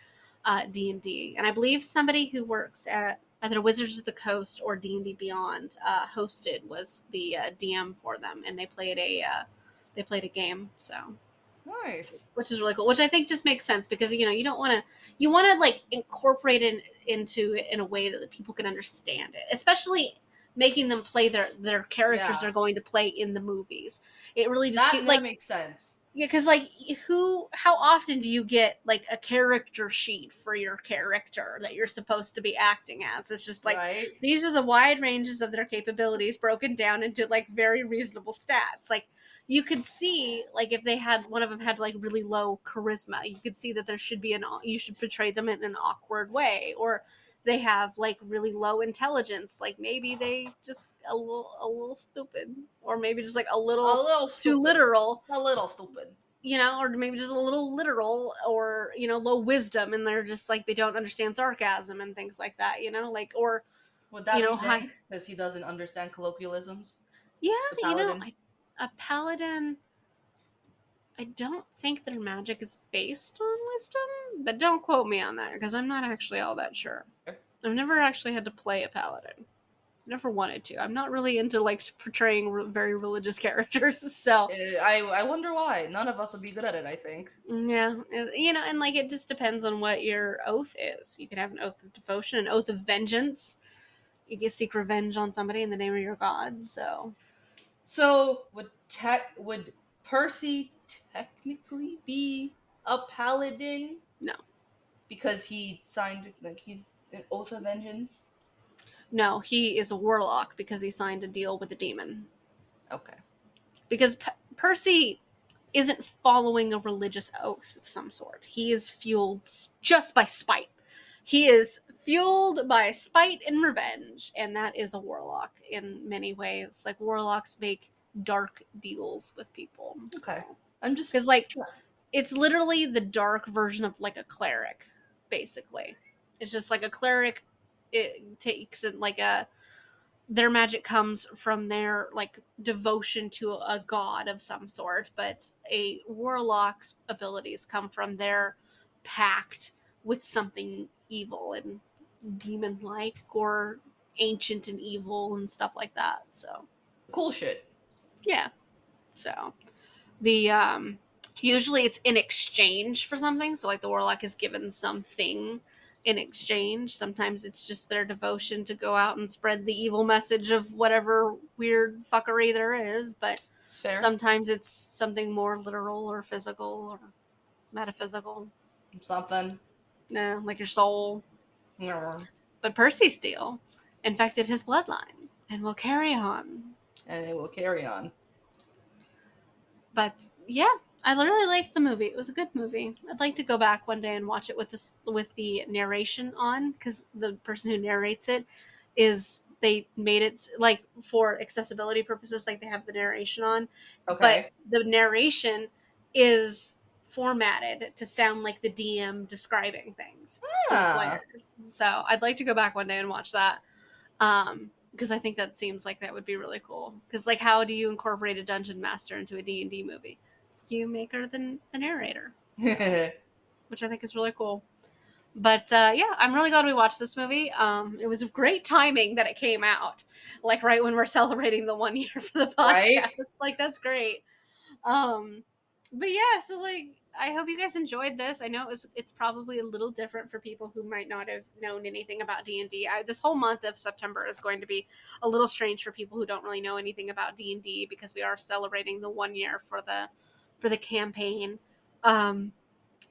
uh, D and D, and I believe somebody who works at either Wizards of the Coast or D and D Beyond uh, hosted was the uh, DM for them, and they played a uh, they played a game. So nice, which is really cool. Which I think just makes sense because you know you don't want to you want to like incorporate it into it in a way that people can understand it, especially making them play their their characters yeah. are going to play in the movies. It really just that, like makes sense. Yeah, because like who how often do you get like a character sheet for your character that you're supposed to be acting as? It's just like right. these are the wide ranges of their capabilities broken down into like very reasonable stats. Like you could see like if they had one of them had like really low charisma, you could see that there should be an you should portray them in an awkward way or they have like really low intelligence like maybe they just a little a little stupid or maybe just like a little, a little too literal. A little stupid. You know or maybe just a little literal or you know low wisdom and they're just like they don't understand sarcasm and things like that you know like or would that you know because he doesn't understand colloquialisms? Yeah you know I, a paladin I don't think their magic is based on wisdom, but don't quote me on that because I'm not actually all that sure. I've never actually had to play a paladin. Never wanted to. I'm not really into like portraying re- very religious characters, so uh, I I wonder why. None of us would be good at it. I think. Yeah, you know, and like it just depends on what your oath is. You could have an oath of devotion, an oath of vengeance. You can seek revenge on somebody in the name of your god. So, so would tech would Percy technically be a paladin? No. Because he signed like he's an oath of vengeance? No, he is a warlock because he signed a deal with a demon. Okay. Because P- Percy isn't following a religious oath of some sort. He is fueled just by spite. He is fueled by spite and revenge, and that is a warlock in many ways. Like warlocks make dark deals with people. Okay. So. I'm just because like it's literally the dark version of like a cleric, basically. It's just like a cleric. It takes it like a their magic comes from their like devotion to a god of some sort, but a warlock's abilities come from their pact with something evil and demon like or ancient and evil and stuff like that. So cool shit. Yeah. So the um usually it's in exchange for something. So like the warlock is given something in exchange. Sometimes it's just their devotion to go out and spread the evil message of whatever weird fuckery there is. But sometimes it's something more literal or physical or metaphysical. Something. Yeah, like your soul. Yeah. But Percy Steele infected his bloodline and will carry on. And it will carry on. But yeah, I really liked the movie. It was a good movie. I'd like to go back one day and watch it with this with the narration on because the person who narrates it is they made it like for accessibility purposes, like they have the narration on. Okay. But the narration is formatted to sound like the DM describing things ah. players. So I'd like to go back one day and watch that. Um, because I think that seems like that would be really cool. Because like, how do you incorporate a dungeon master into a D and D movie? You make her the, the narrator, which I think is really cool. But uh, yeah, I'm really glad we watched this movie. Um, it was a great timing that it came out, like right when we're celebrating the one year for the podcast. Right? Like that's great. Um, but yeah, so like I hope you guys enjoyed this. I know it was it's probably a little different for people who might not have known anything about D and D. This whole month of September is going to be a little strange for people who don't really know anything about D and D because we are celebrating the one year for the for the campaign. Um,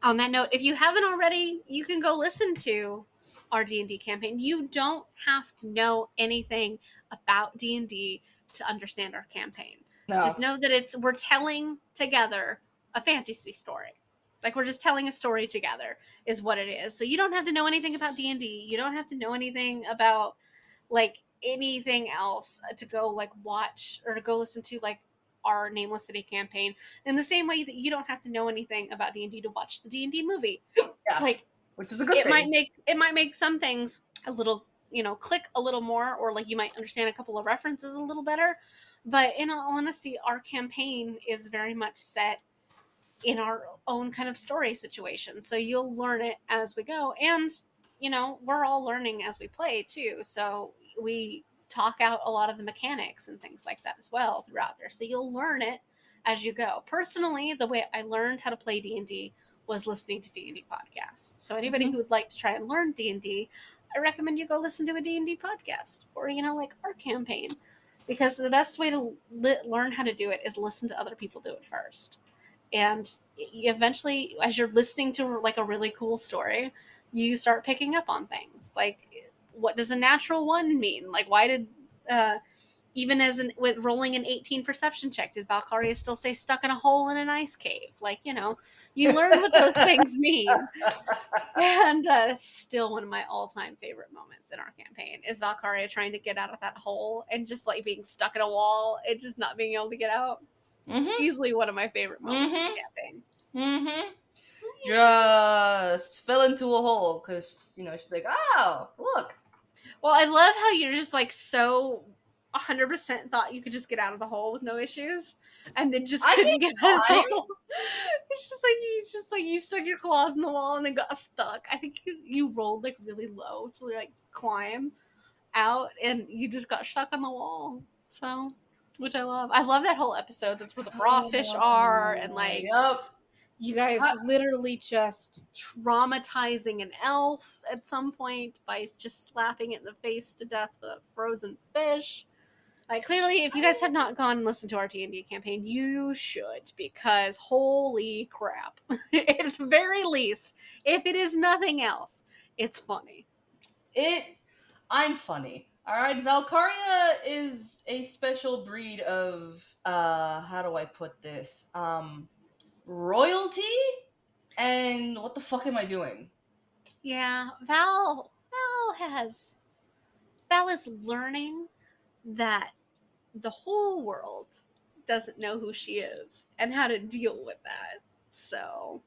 on that note, if you haven't already, you can go listen to our D and D campaign. You don't have to know anything about D and D to understand our campaign. No. Just know that it's we're telling together a fantasy story. Like we're just telling a story together is what it is. So you don't have to know anything about D&D. You don't have to know anything about like anything else to go like watch or to go listen to like our nameless city campaign in the same way that you don't have to know anything about d&d to watch the d&d movie yeah, like which is a good it thing. might make it might make some things a little you know click a little more or like you might understand a couple of references a little better but in all honesty our campaign is very much set in our own kind of story situation. So you'll learn it as we go. And, you know, we're all learning as we play too. So we talk out a lot of the mechanics and things like that as well throughout there. So you'll learn it as you go. Personally, the way I learned how to play D&D was listening to D&D podcasts. So anybody mm-hmm. who would like to try and learn D&D, I recommend you go listen to a D&D podcast or, you know, like our campaign because the best way to li- learn how to do it is listen to other people do it first and eventually as you're listening to like a really cool story you start picking up on things like what does a natural one mean like why did uh even as an with rolling an 18 perception check did Valkaria still say stuck in a hole in an ice cave like you know you learn what those things mean and uh, it's still one of my all-time favorite moments in our campaign is Valkaria trying to get out of that hole and just like being stuck in a wall and just not being able to get out mm-hmm. easily one of my favorite moments mm-hmm. in the campaign mm-hmm. just fell into a hole because you know she's like oh look well i love how you're just like so 100% thought you could just get out of the hole with no issues and then just couldn't get out of the hole. It's just like you just like you stuck your claws in the wall and then got stuck. I think you rolled like really low to like climb out and you just got stuck on the wall. So, which I love. I love that whole episode. That's where the raw fish oh, are and like yep. You guys literally just traumatizing an elf at some point by just slapping it in the face to death with a frozen fish. Like clearly, if you guys have not gone and listened to our D and D campaign, you should because holy crap! At the very least, if it is nothing else, it's funny. It, I'm funny. All right, Valkaria is a special breed of uh, how do I put this? Um, royalty. And what the fuck am I doing? Yeah, Val. Val has. Val is learning that the whole world doesn't know who she is and how to deal with that. So,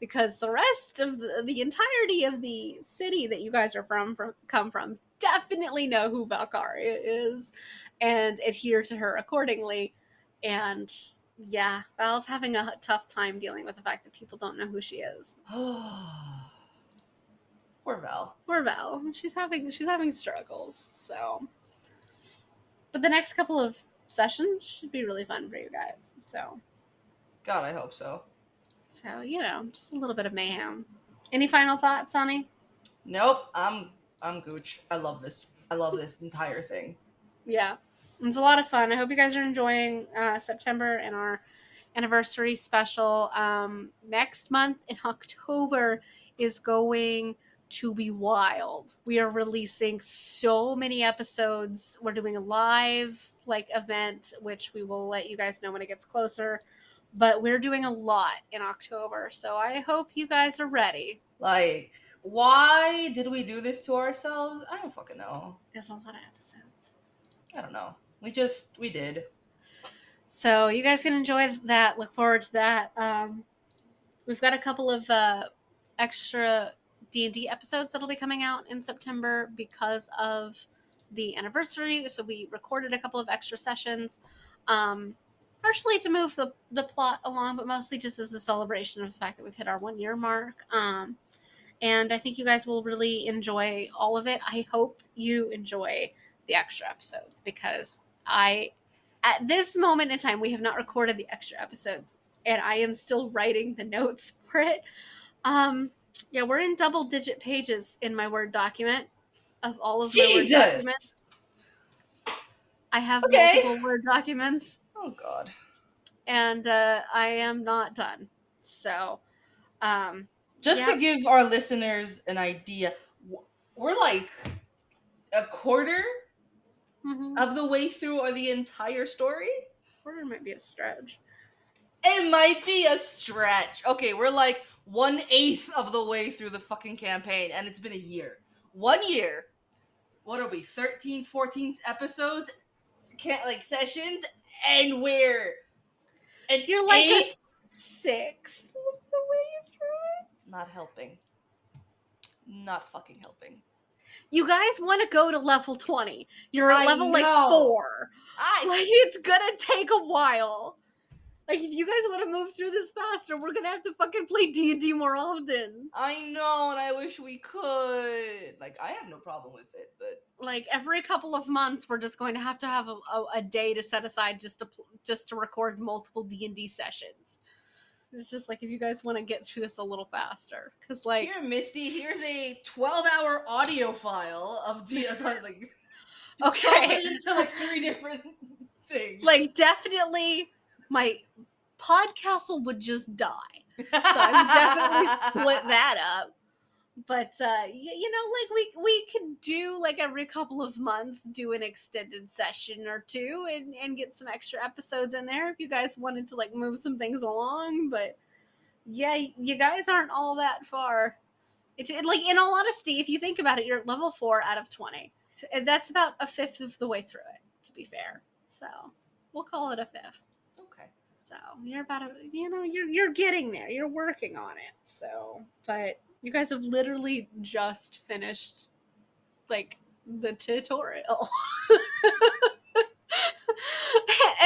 because the rest of the, the entirety of the city that you guys are from, from come from definitely know who Valkaria is and adhere to her accordingly. And yeah, Val's having a tough time dealing with the fact that people don't know who she is. Poor Val. Poor Val. She's having she's having struggles. So but the next couple of sessions should be really fun for you guys. So, God, I hope so. So you know, just a little bit of mayhem. Any final thoughts, Sonny? Nope. I'm I'm gooch. I love this. I love this entire thing. Yeah, it's a lot of fun. I hope you guys are enjoying uh, September and our anniversary special. Um, next month in October is going to be wild. We are releasing so many episodes. We're doing a live like event, which we will let you guys know when it gets closer. But we're doing a lot in October, so I hope you guys are ready. Like, why did we do this to ourselves? I don't fucking know. There's a lot of episodes. I don't know. We just we did. So you guys can enjoy that. Look forward to that. Um, we've got a couple of uh, extra D&D episodes that'll be coming out in September because of the anniversary. So we recorded a couple of extra sessions, um, partially to move the, the plot along, but mostly just as a celebration of the fact that we've hit our one year mark. Um, and I think you guys will really enjoy all of it. I hope you enjoy the extra episodes because I, at this moment in time, we have not recorded the extra episodes and I am still writing the notes for it. Um, yeah, we're in double digit pages in my Word document of all of my Word documents. I have okay. multiple Word documents. Oh God. And uh, I am not done. So, um, just yeah. to give our listeners an idea, we're like a quarter mm-hmm. of the way through or the entire story. Quarter might be a stretch. It might be a stretch. Okay, we're like one eighth of the way through the fucking campaign, and it's been a year. One year. What are we? 13, 14 episodes? Can't like sessions, and we're and you're like eight? a sixth of the way through it. It's not helping. Not fucking helping. You guys want to go to level 20. You're at level know. like four. I... Like it's gonna take a while. Like, if you guys want to move through this faster, we're gonna have to fucking play D and D more often. I know, and I wish we could. Like, I have no problem with it, but like every couple of months, we're just going to have to have a, a, a day to set aside just to just to record multiple D and D sessions. It's just like if you guys want to get through this a little faster, because like here, Misty, here's a twelve-hour audio file of D. like, okay, into like three different things. Like, definitely my Podcastle would just die. So I would definitely split that up. But uh, you, you know, like we we could do like every couple of months do an extended session or two and and get some extra episodes in there if you guys wanted to like move some things along. But yeah, you guys aren't all that far. It's it, like in all honesty, if you think about it, you're at level four out of twenty. And that's about a fifth of the way through it, to be fair. So we'll call it a fifth. Okay. So you're about a you know, you're you're getting there. You're working on it. So but you guys have literally just finished like the tutorial.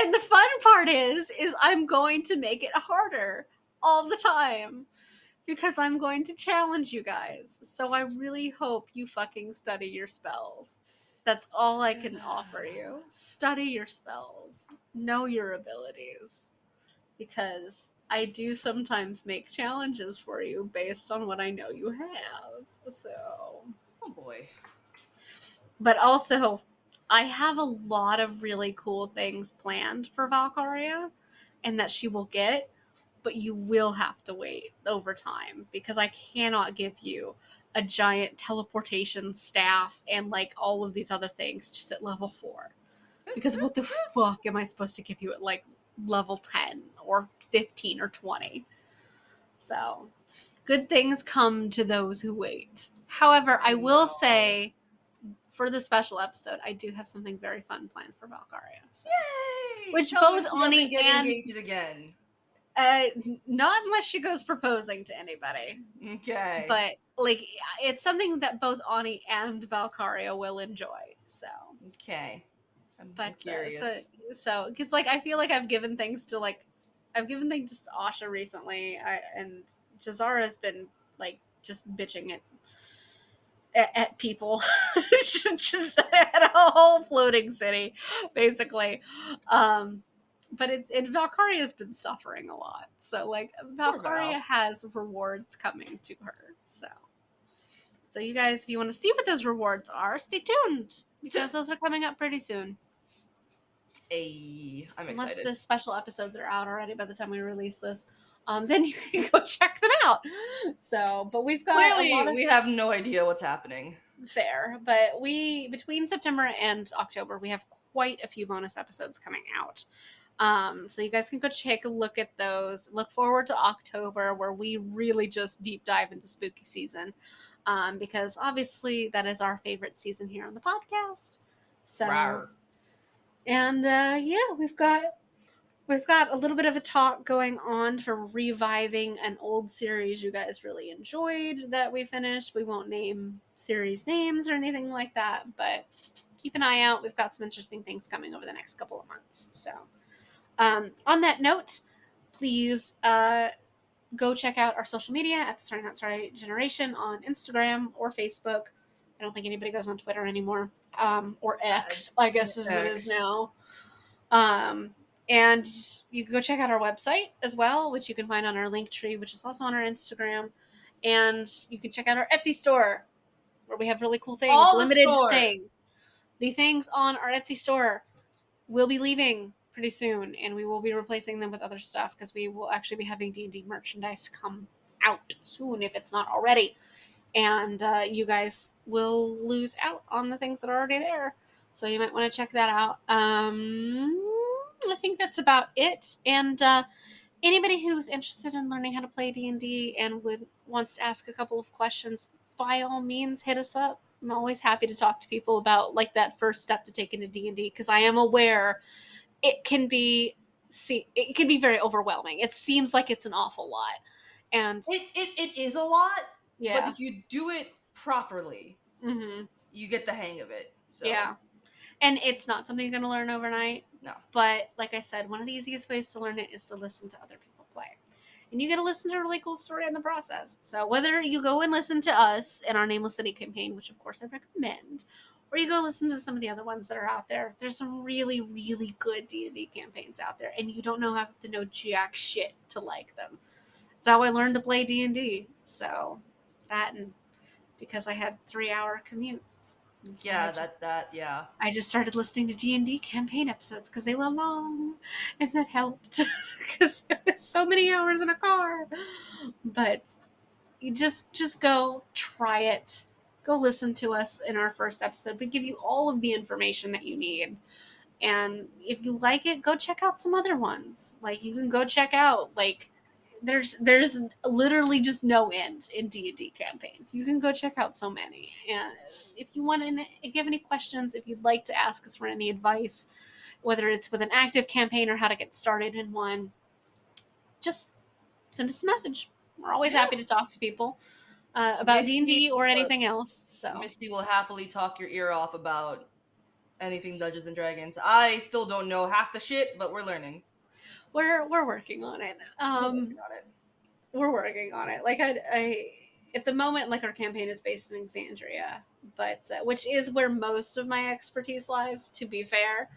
and the fun part is is I'm going to make it harder all the time because I'm going to challenge you guys. So I really hope you fucking study your spells. That's all I can offer you. Study your spells. Know your abilities. Because I do sometimes make challenges for you based on what I know you have. So, oh boy. But also, I have a lot of really cool things planned for Valkaria and that she will get but you will have to wait over time because I cannot give you a giant teleportation staff and like all of these other things just at level four. Because what the fuck am I supposed to give you at like level 10 or 15 or 20? So, good things come to those who wait. However, I will say for the special episode, I do have something very fun planned for Valkaria. So. Yay! Which Tell both Ani get and engaged again. Uh, not unless she goes proposing to anybody. Okay. But like, it's something that both Ani and Valkaria will enjoy. So. Okay. I'm but curious. Uh, so, because so, like I feel like I've given things to like, I've given things to Asha recently, I, and Jazara has been like just bitching at at, at people, just at a whole floating city, basically. Um, but it's and Valkaria has been suffering a lot. So like Valkaria has rewards coming to her. So so you guys, if you want to see what those rewards are, stay tuned because those are coming up pretty soon. Hey, I'm Unless excited. the special episodes are out already by the time we release this. Um, then you can go check them out. So, but we've got clearly we have no idea what's happening. Fair, but we between September and October we have quite a few bonus episodes coming out. Um, so you guys can go take a look at those. Look forward to October where we really just deep dive into spooky season. Um, because obviously that is our favorite season here on the podcast. So Rawr. And uh, yeah, we've got we've got a little bit of a talk going on for reviving an old series you guys really enjoyed that we finished. We won't name series names or anything like that, but keep an eye out. We've got some interesting things coming over the next couple of months. So um, on that note, please uh, go check out our social media at Starting Not Sorry Generation on Instagram or Facebook. I don't think anybody goes on Twitter anymore, um, or X, I guess as X. it is now. Um, and you can go check out our website as well, which you can find on our link tree, which is also on our Instagram. And you can check out our Etsy store, where we have really cool things, All limited things. The things on our Etsy store will be leaving pretty soon, and we will be replacing them with other stuff because we will actually be having D and D merchandise come out soon if it's not already, and uh, you guys will lose out on the things that are already there. So you might want to check that out. Um, I think that's about it. And uh, anybody who's interested in learning how to play D and D and would wants to ask a couple of questions, by all means, hit us up. I'm always happy to talk to people about like that first step to take into D and D because I am aware it can be see it can be very overwhelming. It seems like it's an awful lot. And it, it, it is a lot. Yeah. But if you do it properly, mm-hmm. you get the hang of it. So. Yeah. And it's not something you're going to learn overnight. No. But like I said, one of the easiest ways to learn it is to listen to other people play. And you get to listen to a really cool story in the process. So whether you go and listen to us in our Nameless City campaign, which of course I recommend, or you go listen to some of the other ones that are out there. There's some really, really good D and D campaigns out there, and you don't know have to know jack shit to like them. That's how I learned to play D and D. So that and because I had three hour commutes. So Yeah, just- that that yeah. I just started listening to D and D campaign episodes because they were long, and that helped because it was so many hours in a car. But you just just go try it. Go listen to us in our first episode. We give you all of the information that you need. And if you like it, go check out some other ones. Like you can go check out like there's there's literally just no end in D&D campaigns. You can go check out so many. And if you want to if you have any questions, if you'd like to ask us for any advice, whether it's with an active campaign or how to get started in one, just send us a message. We're always Yeah. happy to talk to people uh, about Misty D&D or anything else. So Misty will happily talk your ear off about anything Dungeons and Dragons. I still don't know half the shit, but we're learning. We're we're working on it. We're Um working on it. we're working on it. Like I, I at the moment, like our campaign is based in Exandria, but uh, which is where most of my expertise lies. To be fair,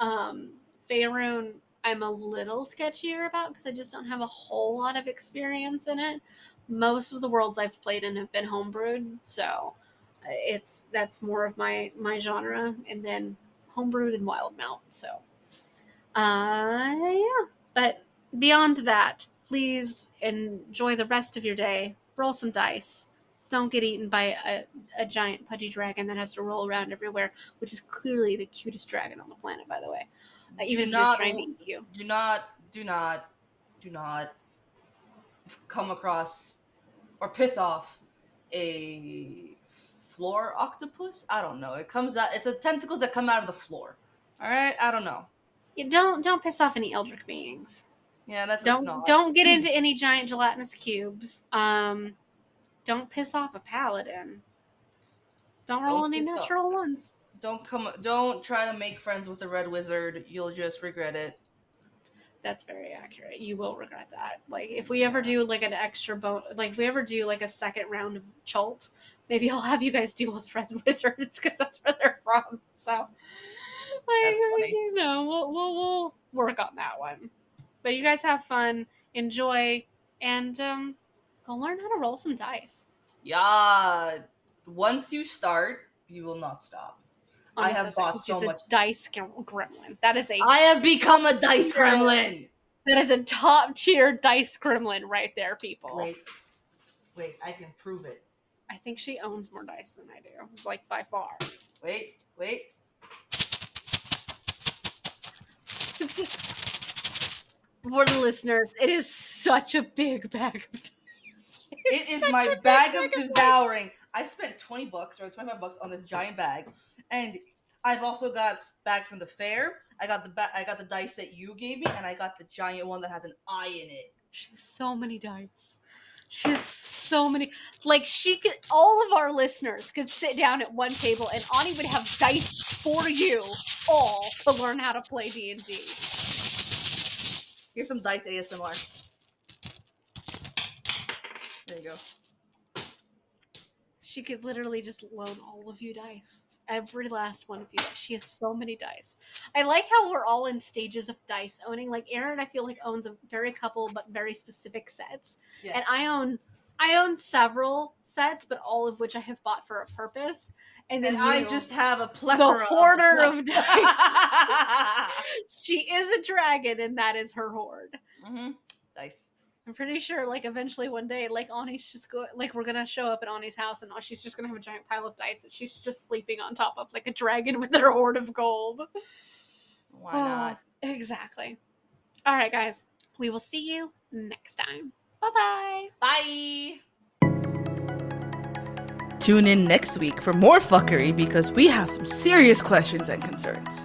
um, Faerun, I'm a little sketchier about because I just don't have a whole lot of experience in it. Most of the worlds I've played in have been homebrewed, so uh, it's that's more of my my genre, and then homebrewed and Wildemount. So, uh, yeah. But beyond that, please enjoy the rest of your day. Roll some dice. Don't get eaten by a, a giant pudgy dragon that has to roll around everywhere, which is clearly the cutest dragon on the planet, by the way. Uh, even Do if not- trying to eat you. Do not, do not, do not come across or piss off a floor octopus. I don't know. It comes out. It's a tentacles that come out of the floor. All right. I don't know. You don't don't piss off any eldritch beings. Yeah, that's Don't not. don't get into any giant gelatinous cubes. Um, don't piss off a paladin. Don't roll Don't any piss off- natural ones. Don't come. Don't try to make friends with a red wizard. You'll just regret it. That's very accurate. You will regret that. Like if we ever do like an extra bone, like if we ever do like a second round of Chult, maybe I'll have you guys deal with red wizards because that's where they're from. So, like you know, we'll we'll we'll work on that one. But you guys have fun, enjoy, and um, go learn how to roll some dice. Yeah. Once you start, you will not stop. I have says bought so much- dice gremlin. That is a I have become a dice gremlin. that is a top tier dice gremlin right there, people. Wait, wait. I can prove it. I think she owns more dice than I do, like by far. Wait, wait. For the listeners, it is such a big bag of dice. It is my bag of devouring. I spent 20 bucks or 25 bucks on this giant bag. And I've also got bags from the fair. I got the ba- I got the dice that you gave me and I got the giant one that has an eye in it. She has so many dice. She has so many. Like she could, all of our listeners could sit down at one table, and Ani would have dice for you all to learn how to play D and D. Here's some dice ASMR. There you go. She could literally just loan all of you dice. Every last one of you. She has so many dice. I like how we're all in stages of dice owning. Like Aaron, I feel like owns a very couple but very specific sets. Yes. and I own I own several sets, but all of which I have bought for a purpose. And then and I just have a plethora hoarder of, of dice. she is a dragon, and that is her hoard. hmm Dice. I'm pretty sure, like eventually one day, like Ani's just go like we're gonna show up at Ani's house, and she's just gonna have a giant pile of dice that she's just sleeping on top of, like a dragon with her hoard of gold. Why oh, not? Oh, exactly. All right, guys. We will see you next time. Bye bye. Bye. Tune in next week for more fuckery because we have some serious questions and concerns.